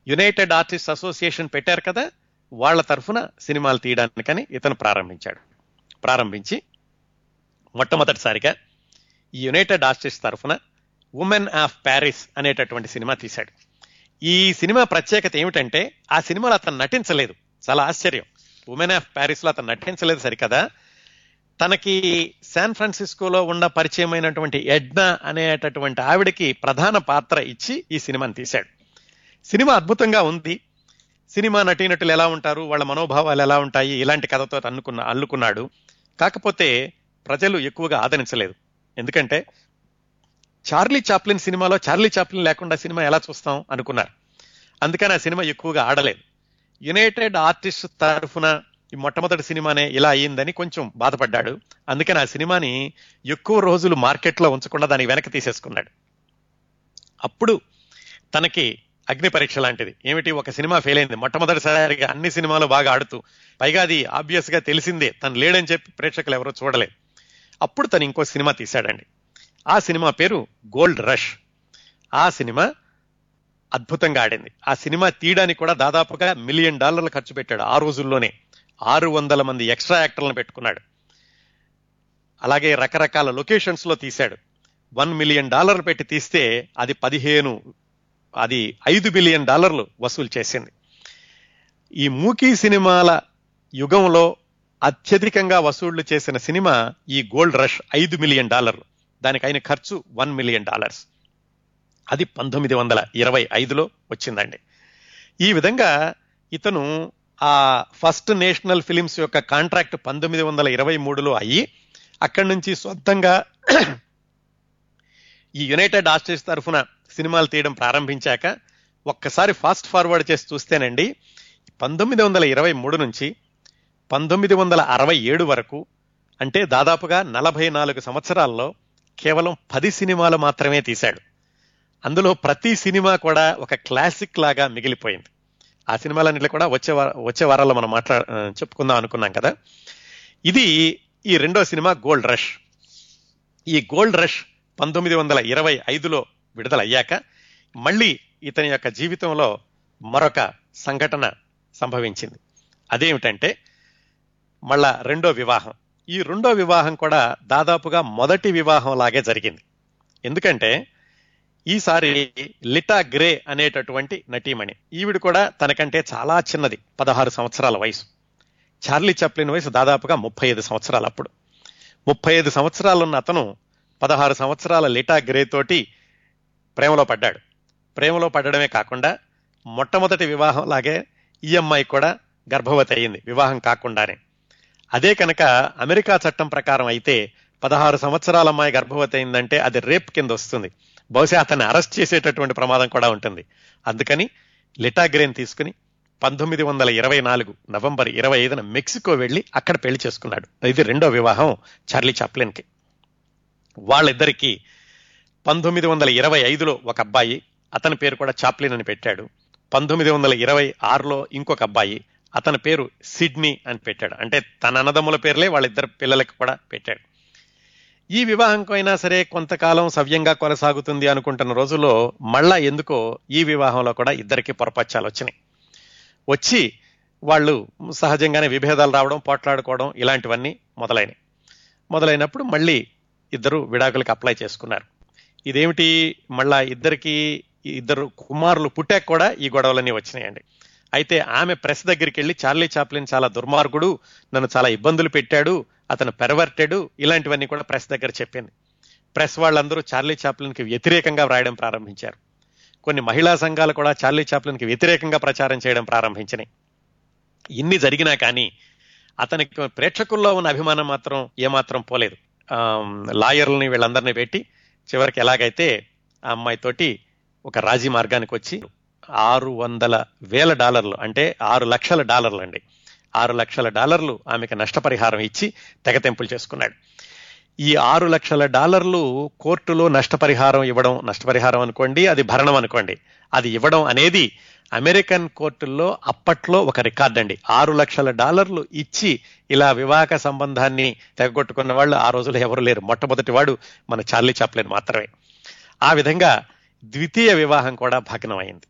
యునైటెడ్ ఆర్టిస్ట్ అసోసియేషన్ పెట్టారు కదా వాళ్ళ తరఫున సినిమాలు తీయడానికని ఇతను ప్రారంభించాడు. ప్రారంభించి మొట్టమొదటిసారిగా ఈ యునైటెడ్ ఆర్టిస్ట్ తరఫున ఉమెన్ ఆఫ్ ప్యారిస్ అనేటటువంటి సినిమా తీశాడు. ఈ సినిమా ప్రత్యేకత ఏమిటంటే ఆ సినిమాలో అతను నటించలేదు. చాలా ఆశ్చర్యం. ఉమెన్ ఆఫ్ ప్యారిస్లో అతను నటించలేదు సరికదా. తనకి శాన్ ఫ్రాన్సిస్కోలో ఉన్న పరిచయమైనటువంటి ఎడ్నా అనేటటువంటి ఆవిడకి ప్రధాన పాత్ర ఇచ్చి ఈ సినిమాని తీశాడు. సినిమా అద్భుతంగా ఉంది. సినిమా నటీనటులు ఎలా ఉంటారు వాళ్ళ మనోభావాలు ఎలా ఉంటాయి ఇలాంటి కథతో అన్నుకున్న అల్లుకున్నాడు. కాకపోతే ప్రజలు ఎక్కువగా ఆదరించలేదు. ఎందుకంటే చార్లీ చాప్లిన్ సినిమాలో చార్లీ చాప్లిన్ లేకుండా సినిమా ఎలా చూస్తాం అనుకున్నారు. అందుకని ఆ సినిమా ఎక్కువగా ఆడలేదు. యునైటెడ్ ఆర్టిస్ట్ తరఫున ఈ మొట్టమొదటి సినిమానే ఇలా అయ్యిందని కొంచెం బాధపడ్డాడు. అందుకని ఆ సినిమాని ఎక్కువ రోజులు మార్కెట్లో ఉంచకుండా దాన్ని వెనక్కి తీసేసుకున్నాడు. అప్పుడు తనకి అగ్ని పరీక్ష లాంటిది. ఏమిటి? ఒక సినిమా ఫెయిల్ అయింది. మొట్టమొదటిసారిగా అన్ని సినిమాలు బాగా ఆడుతూ పైగా అది ఆబ్వియస్గా తెలిసిందే. తను లేడని చెప్పి ప్రేక్షకులు ఎవరో చూడలేదు. అప్పుడు తను ఇంకో సినిమా తీశాడండి. ఆ సినిమా పేరు గోల్డ్ రష్ ఆ సినిమా అద్భుతంగా ఆడింది. ఆ సినిమా తీయడానికి కూడా దాదాపుగా మిలియన్ డాలర్లు ఖర్చు పెట్టాడు ఆ రోజుల్లోనే. ఆరు వందల మంది ఎక్స్ట్రా యాక్టర్లను పెట్టుకున్నాడు. అలాగే రకరకాల లొకేషన్స్లో తీశాడు. వన్ మిలియన్ డాలర్లు పెట్టి తీస్తే అది పదిహేను అది ఐదు బిలియన్ డాలర్లు వసూలు చేసింది. ఈ మూకీ సినిమాల యుగంలో అత్యధికంగా వసూళ్ళు చేసిన సినిమా ఈ గోల్డ్ రష్ ఐదు మిలియన్ డాలర్లు. దానికి అయిన ఖర్చు వన్ మిలియన్ డాలర్స్. అది పంతొమ్మిది వందల ఇరవై ఐదులో వచ్చిందండి. ఈ విధంగా ఇతను ఆ ఫస్ట్ నేషనల్ ఫిలిమ్స్ యొక్క కాంట్రాక్ట్ పంతొమ్మిది వందల ఇరవై మూడులో అయ్యి అక్కడి నుంచి సొంతంగా ఈ యునైటెడ్ ఆస్ట్రేస్ తరఫున సినిమాలు తీయడం ప్రారంభించాక ఒక్కసారి ఫాస్ట్ ఫార్వర్డ్ చేసి చూస్తేనండి పంతొమ్మిది వందల ఇరవై మూడు నుంచి పంతొమ్మిది వందల అరవై ఏడు వరకు అంటే దాదాపుగా నలభై నాలుగు సంవత్సరాల్లో కేవలం పది సినిమాలు మాత్రమే తీశాడు. అందులో ప్రతి సినిమా కూడా ఒక క్లాసిక్ లాగా మిగిలిపోయింది. ఆ సినిమాలన్నింటిలో కూడా వచ్చే వచ్చే వారాల్లో మనం మాట్లా చెప్పుకుందాం అనుకున్నాం కదా. ఇది ఈ రెండో సినిమా గోల్డ్ రష్. ఈ గోల్డ్ రష్ పంతొమ్మిది వందల ఇరవై ఐదులో విడుదలయ్యాక మళ్ళీ ఇతని యొక్క జీవితంలో మరొక సంఘటన సంభవించింది. అదేమిటంటే మళ్ళా రెండో వివాహం. ఈ రెండో వివాహం కూడా దాదాపుగా మొదటి వివాహం లాగే జరిగింది. ఎందుకంటే ఈసారి లిటా గ్రే అనేటటువంటి నటీమణి. ఈవిడ కూడా తనకంటే చాలా చిన్నది పదహారు సంవత్సరాల వయసు. చార్లీ చప్లిన్ వయసు దాదాపుగా ముప్పై ఐదు సంవత్సరాలు అప్పుడు. ముప్పై ఐదు సంవత్సరాలున్న అతను పదహారు సంవత్సరాల లిటా గ్రే తోటి ప్రేమలో పడ్డాడు. ప్రేమలో పడ్డడమే కాకుండా మొట్టమొదటి వివాహం లాగే ఈ అమ్మాయి కూడా గర్భవతి అయింది వివాహం కాకుండానే. అదే కనుక అమెరికా చట్టం ప్రకారం అయితే పదహారు సంవత్సరాల అమ్మాయి గర్భవతి అయిందంటే అది రేప్ కింద వస్తుంది. బహుశా అతన్ని అరెస్ట్ చేసేటటువంటి ప్రమాదం కూడా ఉంటుంది. అందుకని లిటాగ్రేన్ తీసుకుని పంతొమ్మిది వందల ఇరవై నాలుగు నవంబర్ ఇరవై ఐదున మెక్సికో వెళ్ళి అక్కడ పెళ్ళి చేసుకున్నాడు. ఇది రెండో వివాహం చార్లీ చాప్లిన్కి. వాళ్ళిద్దరికీ పంతొమ్మిది వందల ఇరవై ఐదులో ఒక అబ్బాయి అతని పేరు కూడా చాప్లిన్ అని పెట్టాడు. పంతొమ్మిది వందల ఇరవై ఆరులో ఇంకొక అబ్బాయి అతని పేరు సిడ్నీ అని పెట్టాడు. అంటే తన అన్నదమ్ముల పేర్లే వాళ్ళిద్దరు పిల్లలకి కూడా పెట్టాడు. ఈ వివాహంకైనా సరే కొంతకాలం సవ్యంగా కొనసాగుతుంది అనుకుంటున్న రోజుల్లో మళ్ళా ఎందుకో ఈ వివాహంలో కూడా ఇద్దరికి పొరపచ్చాలు వచ్చినాయి. వచ్చి వాళ్ళు సహజంగానే విభేదాలు రావడం పోట్లాడుకోవడం ఇలాంటివన్నీ మొదలైనవి మొదలైనప్పుడు మళ్ళీ ఇద్దరు విడాకులకు అప్లై చేసుకున్నారు. ఇదేమిటి? మళ్ళా ఇద్దరికి ఇద్దరు కుమారులు పుట్టాక కూడా ఈ గొడవలన్నీ వచ్చినాయండి. అయితే ఆమె ప్రెస్ దగ్గరికి వెళ్ళి చార్లీ చాప్లిన్ చాలా దుర్మార్గుడు నన్ను చాలా ఇబ్బందులు పెట్టాడు అతను పెరవర్టెడు ఇలాంటివన్నీ కూడా ప్రెస్ దగ్గర చెప్పింది. ప్రెస్ వాళ్ళందరూ చార్లీ చాప్లిన్కి వ్యతిరేకంగా వ్రాయడం ప్రారంభించారు. కొన్ని మహిళా సంఘాలు కూడా చార్లీ చాప్లిన్కి వ్యతిరేకంగా ప్రచారం చేయడం ప్రారంభించినాయి. ఇన్ని జరిగినా కానీ అతనికి ప్రేక్షకుల్లో ఉన్న అభిమానం మాత్రం ఏమాత్రం పోలేదు. లాయర్లని వీళ్ళందరినీ పెట్టి చివరికి ఎలాగైతే ఆ అమ్మాయితోటి ఒక రాజీ మార్గానికి వచ్చి ఆరు వందల వేల డాలర్లు అంటే ఆరు లక్షల డాలర్లు అండి ఆరు లక్షల డాలర్లు ఆమెకు నష్టపరిహారం ఇచ్చి తెగతెంపులు చేసుకున్నాడు. ఈ ఆరు లక్షల డాలర్లు కోర్టులో నష్టపరిహారం ఇవ్వడం నష్టపరిహారం అనుకోండి అది భరణం అనుకోండి. అది ఇవ్వడం అనేది అమెరికన్ కోర్టుల్లో అప్పట్లో ఒక రికార్డ్ అండి ఆరు లక్షల డాలర్లు ఇచ్చి ఇలా వివాహక సంబంధాన్ని తెగొట్టుకున్న వాళ్ళు ఆ రోజుల్లో ఎవరు లేరు. మొట్టమొదటి వాడు మన చార్లీ చాప్లిన్ మాత్రమే. ఆ విధంగా ద్వితీయ వివాహం కూడా భగ్నమైంది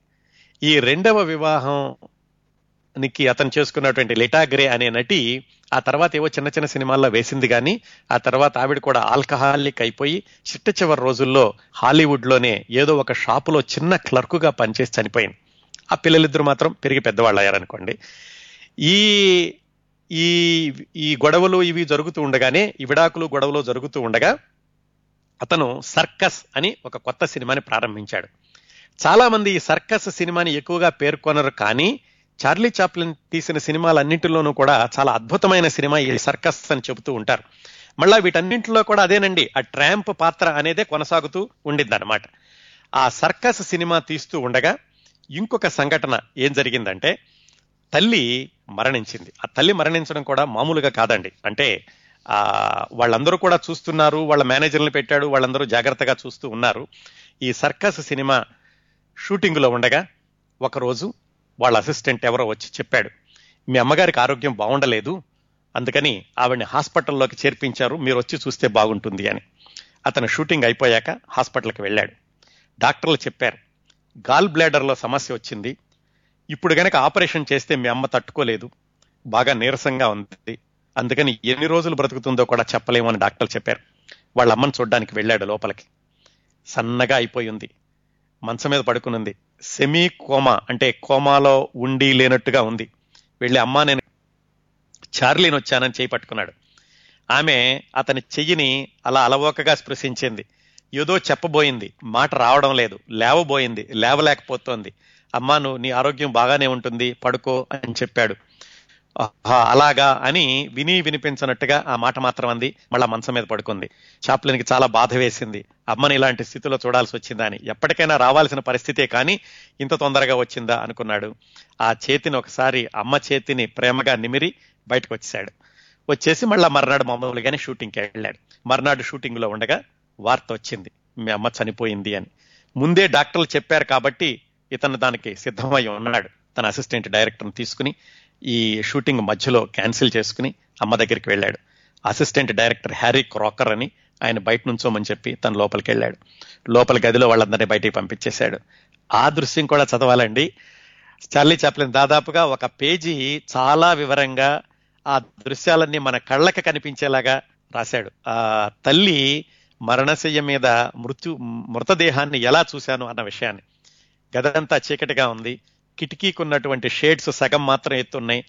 ఈ రెండవ వివాహానికి అతను చేసుకున్నటువంటి లిటాగ్రే అనే నటి ఆ తర్వాత ఏవో చిన్న చిన్న సినిమాల్లో వేసింది కానీ ఆ తర్వాత ఆవిడ కూడా ఆల్కహాలిక్ అయిపోయి చిట్ట చివరి రోజుల్లో హాలీవుడ్లోనే ఏదో ఒక షాపులో చిన్న క్లర్కుగా పనిచేసి చనిపోయింది. ఆ పిల్లలిద్దరు మాత్రం పెరిగి పెద్దవాళ్ళు అయ్యారనుకోండి ఈ ఈ ఈ గొడవలు ఇవి జరుగుతూ ఉండగానే ఈ విడాకులు గొడవలు జరుగుతూ ఉండగా అతను సర్కస్ అని ఒక కొత్త సినిమాని ప్రారంభించాడు. చాలా మంది ఈ సర్కస్ సినిమాని ఎక్కువగా పేర్కొనరు కానీ చార్లీ చాప్లిన్ తీసిన సినిమాలన్నింటిలోనూ కూడా చాలా అద్భుతమైన సినిమా ఈ సర్కస్ అని చెబుతూ ఉంటారు. మళ్ళా వీటన్నింటిలో కూడా అదేనండి ఆ ట్రాంప్ పాత్ర అనేదే కొనసాగుతూ ఉండిందన్నమాట ఆ సర్కస్ సినిమా తీస్తూ ఉండగా ఇంకొక సంఘటన ఏం జరిగిందంటే తల్లి మరణించింది. ఆ తల్లి మరణించడం కూడా మామూలుగా కాదండి. అంటే ఆ వాళ్ళందరూ కూడా చూస్తున్నారు వాళ్ళ మేనేజర్లు పెట్టాడు వాళ్ళందరూ జాగ్రత్తగా చూస్తూ ఉన్నారు. ఈ సర్కస్ సినిమా షూటింగ్లో ఉండగా ఒకరోజు వాళ్ళ అసిస్టెంట్ ఎవరో వచ్చి చెప్పాడు మీ అమ్మగారికి ఆరోగ్యం బాగుండలేదు అందుకని ఆవిడని హాస్పిటల్లోకి చేర్పించారు మీరు వచ్చి చూస్తే బాగుంటుంది అని. అతను షూటింగ్ అయిపోయాక హాస్పిటల్కి వెళ్ళాడు. డాక్టర్లు చెప్పారు గాల్ బ్లాడర్లో సమస్య వచ్చింది ఇప్పుడు గనక ఆపరేషన్ చేస్తే మీ అమ్మ తట్టుకోలేదు బాగా నీరసంగా ఉంది అందుకని ఎన్ని రోజులు బ్రతుకుతుందో కూడా చెప్పలేమని డాక్టర్లు చెప్పారు. వాళ్ళ అమ్మని చూడడానికి వెళ్ళాడు లోపలికి. సన్నగా అయిపోయింది. మంచం మీద పడుకునుంది. సెమీ కోమా అంటే కోమాలో ఉండి లేనట్టుగా ఉంది. వెళ్ళి అమ్మా నేను చార్లీని వచ్చానని చేయి పట్టుకున్నాడు. ఆమె అతని చెయ్యిని అలా అలవోకగా స్పృశించింది. ఏదో చెప్పబోయింది. మాట రావడం లేదు. లేవబోయింది. లేవలేకపోతోంది. అమ్మా నువ్వు నీ ఆరోగ్యం బాగానే ఉంటుంది. పడుకో అని చెప్పాడు. అలాగా అని విని వినిపించినట్టుగా ఆ మాట మాత్రం అంది. మళ్ళా మంచం మీద పడుకుంది. చాప్లిన్కి చాలా బాధ వేసింది. అమ్మని ఇలాంటి స్థితిలో చూడాల్సి వచ్చిందా అని. ఎప్పటికైనా రావాల్సిన పరిస్థితే కానీ ఇంత తొందరగా వచ్చిందా అనుకున్నాడు. ఆ చేతిని ఒకసారి అమ్మ చేతిని ప్రేమగా నిమిరి బయటకు వచ్చేశాడు. వచ్చేసి మళ్ళా మర్నాడు మామూలుగానే షూటింగ్కి వెళ్ళాడు. మర్నాడు షూటింగ్లో ఉండగా వార్త వచ్చింది. మీ అమ్మ చనిపోయింది అని. ముందే డాక్టర్లు చెప్పారు కాబట్టి ఇతను దానికి సిద్ధమై ఉన్నాడు. తన అసిస్టెంట్ డైరెక్టర్ని తీసుకుని ఈ షూటింగ్ మధ్యలో క్యాన్సిల్ చేసుకుని అమ్మ దగ్గరికి వెళ్ళాడు. అసిస్టెంట్ డైరెక్టర్ హ్యారీ క్రాకర్ అని ఆయన బయట నుంచోమని చెప్పి తన లోపలికి వెళ్ళాడు. లోపల గదిలో వాళ్ళందరినీ బయటికి పంపించేశాడు. ఆ దృశ్యం కూడా చదవాలండి. చార్లీ చాప్లిన్ దాదాపుగా ఒక పేజీ చాలా వివరంగా ఆ దృశ్యాలన్నీ మన కళ్ళకి కనిపించేలాగా రాశాడు. ఆ తల్లి మరణశయ్య మీద మృత్యు మృతదేహాన్ని ఎలా చూశాను అన్న విషయాన్ని. గదంతా చీకటిగా ఉంది. కిటికీకి ఉన్నటువంటి షేడ్స్ సగం మాత్రం ఎత్తున్నాయి.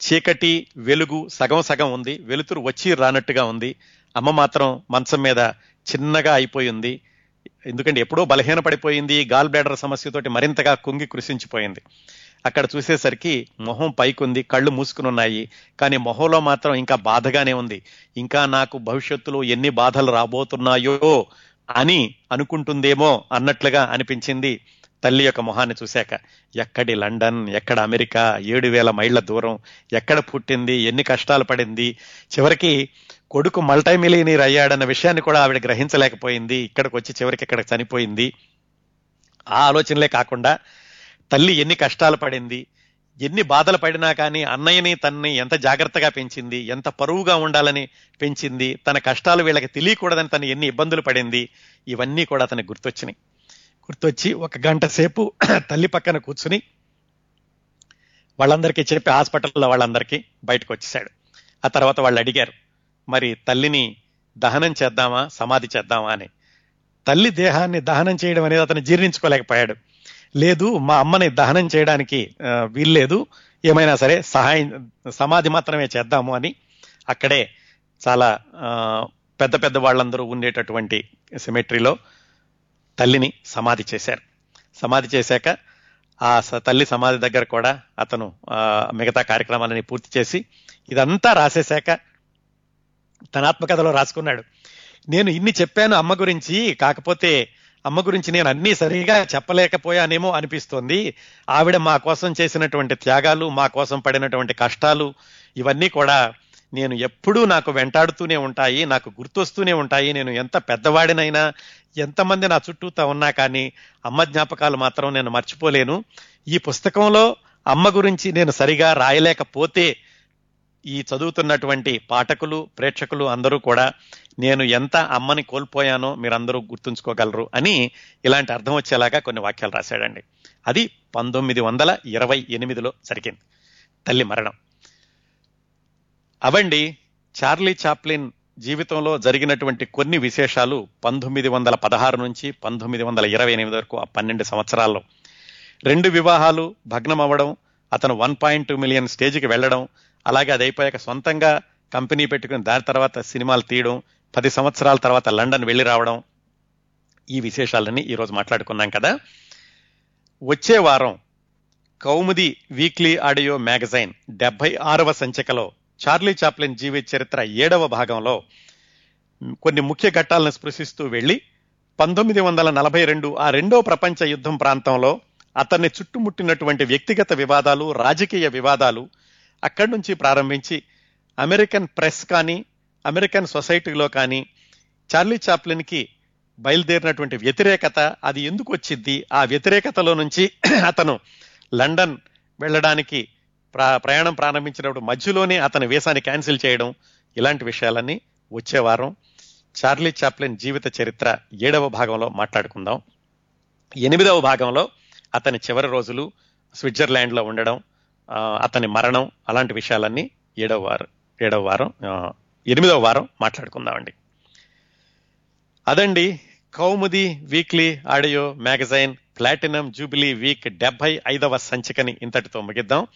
చీకటి వెలుగు సగం సగం ఉంది. వెలుతురు వచ్చి రానట్టుగా ఉంది. అమ్మ మాత్రం మంచం మీద చిన్నగా అయిపోయింది ఎందుకంటే ఎప్పుడో బలహీన పడిపోయింది గాల్ బ్లాడర్ సమస్యతోటి మరింతగా కుంగి కృషించిపోయింది అక్కడ చూసేసరికి మొహం పైకుంది కళ్ళు మూసుకుని ఉన్నాయి కానీ మొహంలో మాత్రం ఇంకా బాధగానే ఉంది. ఇంకా నాకు భవిష్యత్తులో ఎన్ని బాధలు రాబోతున్నాయో అని అనుకుంటుందేమో అన్నట్లుగా అనిపించింది. తల్లి యొక్క మొహాన్ని చూశాక ఎక్కడి లండన్ ఎక్కడ అమెరికా ఏడు వేల మైళ్ళ దూరం ఎక్కడ పుట్టింది ఎన్ని కష్టాలు పడింది చివరికి కొడుకు మల్టై మిలియనీర్ అయ్యాడన్న విషయాన్ని కూడా ఆవిడ గ్రహించలేకపోయింది ఇక్కడికి వచ్చి చివరికి ఇక్కడ చనిపోయింది. ఆ ఆలోచనలే కాకుండా తల్లి ఎన్ని కష్టాలు పడింది ఎన్ని బాధలు పడినా కానీ అన్నయ్యని తన్ని ఎంత జాగ్రత్తగా పెంచింది ఎంత పరువుగా ఉండాలని పెంచింది తన కష్టాలు వీళ్ళకి తెలియకూడదని తను ఎన్ని ఇబ్బందులు పడింది ఇవన్నీ కూడా అతనికి గుర్తొచ్చినాయి. గుర్తొచ్చి ఒక గంట సేపు తల్లి పక్కన కూర్చుని వాళ్ళందరికీ చెప్పి హాస్పిటల్లో వాళ్ళందరికీ బయటకు వచ్చేసాడు ఆ తర్వాత వాళ్ళు అడిగారు మరి తల్లిని దహనం చేద్దామా సమాధి చేద్దామా? అని. తల్లి దేహాన్ని దహనం చేయడం అనేది అతను జీర్ణించుకోలేకపోయాడు. లేదు మా అమ్మని దహనం చేయడానికి వీల్లేదు ఏమైనా సరే సహాయం సమాధి మాత్రమే చేద్దాము అని అక్కడే చాలా ఆ, పెద్ద పెద్ద వాళ్ళందరూ ఉండేటటువంటి సిమెట్రీలో తల్లిని సమాధి చేశారు. సమాధి చేశాక ఆ స- తల్లి సమాధి దగ్గర కూడా అతను మిగతా కార్యక్రమాలని పూర్తి చేసి ఇదంతా రాసేశాక తన ఆత్మకథలో రాసుకున్నాడు. నేను ఇన్ని చెప్పాను అమ్మ గురించి కాకపోతే అమ్మ గురించి నేను అన్నీ సరిగా చెప్పలేకపోయానేమో అనిపిస్తోంది. ఆవిడ మా కోసం చేసినటువంటి త్యాగాలు మా కోసం పడినటువంటి కష్టాలు ఇవన్నీ కూడా నేను ఎప్పుడూ నాకు వెంటాడుతూనే ఉంటాయి నాకు గుర్తొస్తూనే ఉంటాయి. నేను ఎంత పెద్దవాడినైనా ఎంతమంది నా చుట్టూతా ఉన్నా కానీ అమ్మ జ్ఞాపకాలు మాత్రం నేను మర్చిపోలేను. ఈ పుస్తకంలో అమ్మ గురించి నేను సరిగా రాయలేకపోతే ఈ చదువుతున్నటువంటి పాఠకులు ప్రేక్షకులు అందరూ కూడా నేను ఎంత అమ్మని కోల్పోయానో మీరందరూ గుర్తుంచుకోగలరు అని ఇలాంటి అర్థం వచ్చేలాగా కొన్ని వాక్యాలు రాశాడండి. అది పంతొమ్మిది వందల ఇరవై ఎనిమిదిలో జరిగింది. తల్లి మరణం. అవండి చార్లీ చాప్లిన్ జీవితంలో జరిగినటువంటి కొన్ని విశేషాలు పంతొమ్మిది వందల పదహారు నుంచి పంతొమ్మిది వందల ఇరవై ఎనిమిది వరకు ఆ పన్నెండు సంవత్సరాల్లో. రెండు వివాహాలు భగ్నం అవ్వడం అతను వన్ పాయింట్ టూ మిలియన్ స్టేజ్కి వెళ్ళడం అలాగే అది అయిపోయాక సొంతంగా కంపెనీ పెట్టుకుని దాని తర్వాత సినిమాలు తీయడం పది సంవత్సరాల తర్వాత లండన్ వెళ్ళి రావడం ఈ విశేషాలన్నీ ఈరోజు మాట్లాడుకున్నాం కదా. వచ్చే వారం కౌముది వీక్లీ ఆడియో మ్యాగజైన్ డెబ్బై ఆరవ సంచికలో చార్లీ చాప్లిన్ జీవిత చరిత్ర ఏడవ భాగంలో కొన్ని ముఖ్య ఘట్టాలను స్పృశిస్తూ వెళ్ళి పంతొమ్మిది వందల నలభై రెండు ఆ రెండో ప్రపంచ యుద్ధం ప్రాంతంలో అతన్ని చుట్టుముట్టినటువంటి వ్యక్తిగత వివాదాలు రాజకీయ వివాదాలు అక్కడి నుంచి ప్రారంభించి అమెరికన్ ప్రెస్ కానీ అమెరికన్ సొసైటీలో కానీ చార్లీ చాప్లిన్కి బయలుదేరినటువంటి వ్యతిరేకత అది ఎందుకు వచ్చింది? ఆ వ్యతిరేకతలో నుంచి అతను లండన్ వెళ్ళడానికి ప్రయాణం ప్రారంభించినప్పుడు మధ్యలోనే అతని వీసాని క్యాన్సిల్ చేయడం ఇలాంటి విషయాలన్నీ వచ్చే వారం చార్లీ చాప్లిన్ జీవిత చరిత్ర ఏడవ భాగంలో మాట్లాడుకుందాం. ఎనిమిదవ భాగంలో అతని చివరి రోజులు స్విట్జర్లాండ్లో ఉండడం అతని మరణం అలాంటి విషయాలన్నీ ఏడవ వారం ఏడవ వారం ఎనిమిదవ వారం మాట్లాడుకుందామండి. అదండి Kaumudi weekly audio magazine platinum jubilee week డెబ్బై ఐదవ సంచికని ఇంతటితో ముగిద్దాం.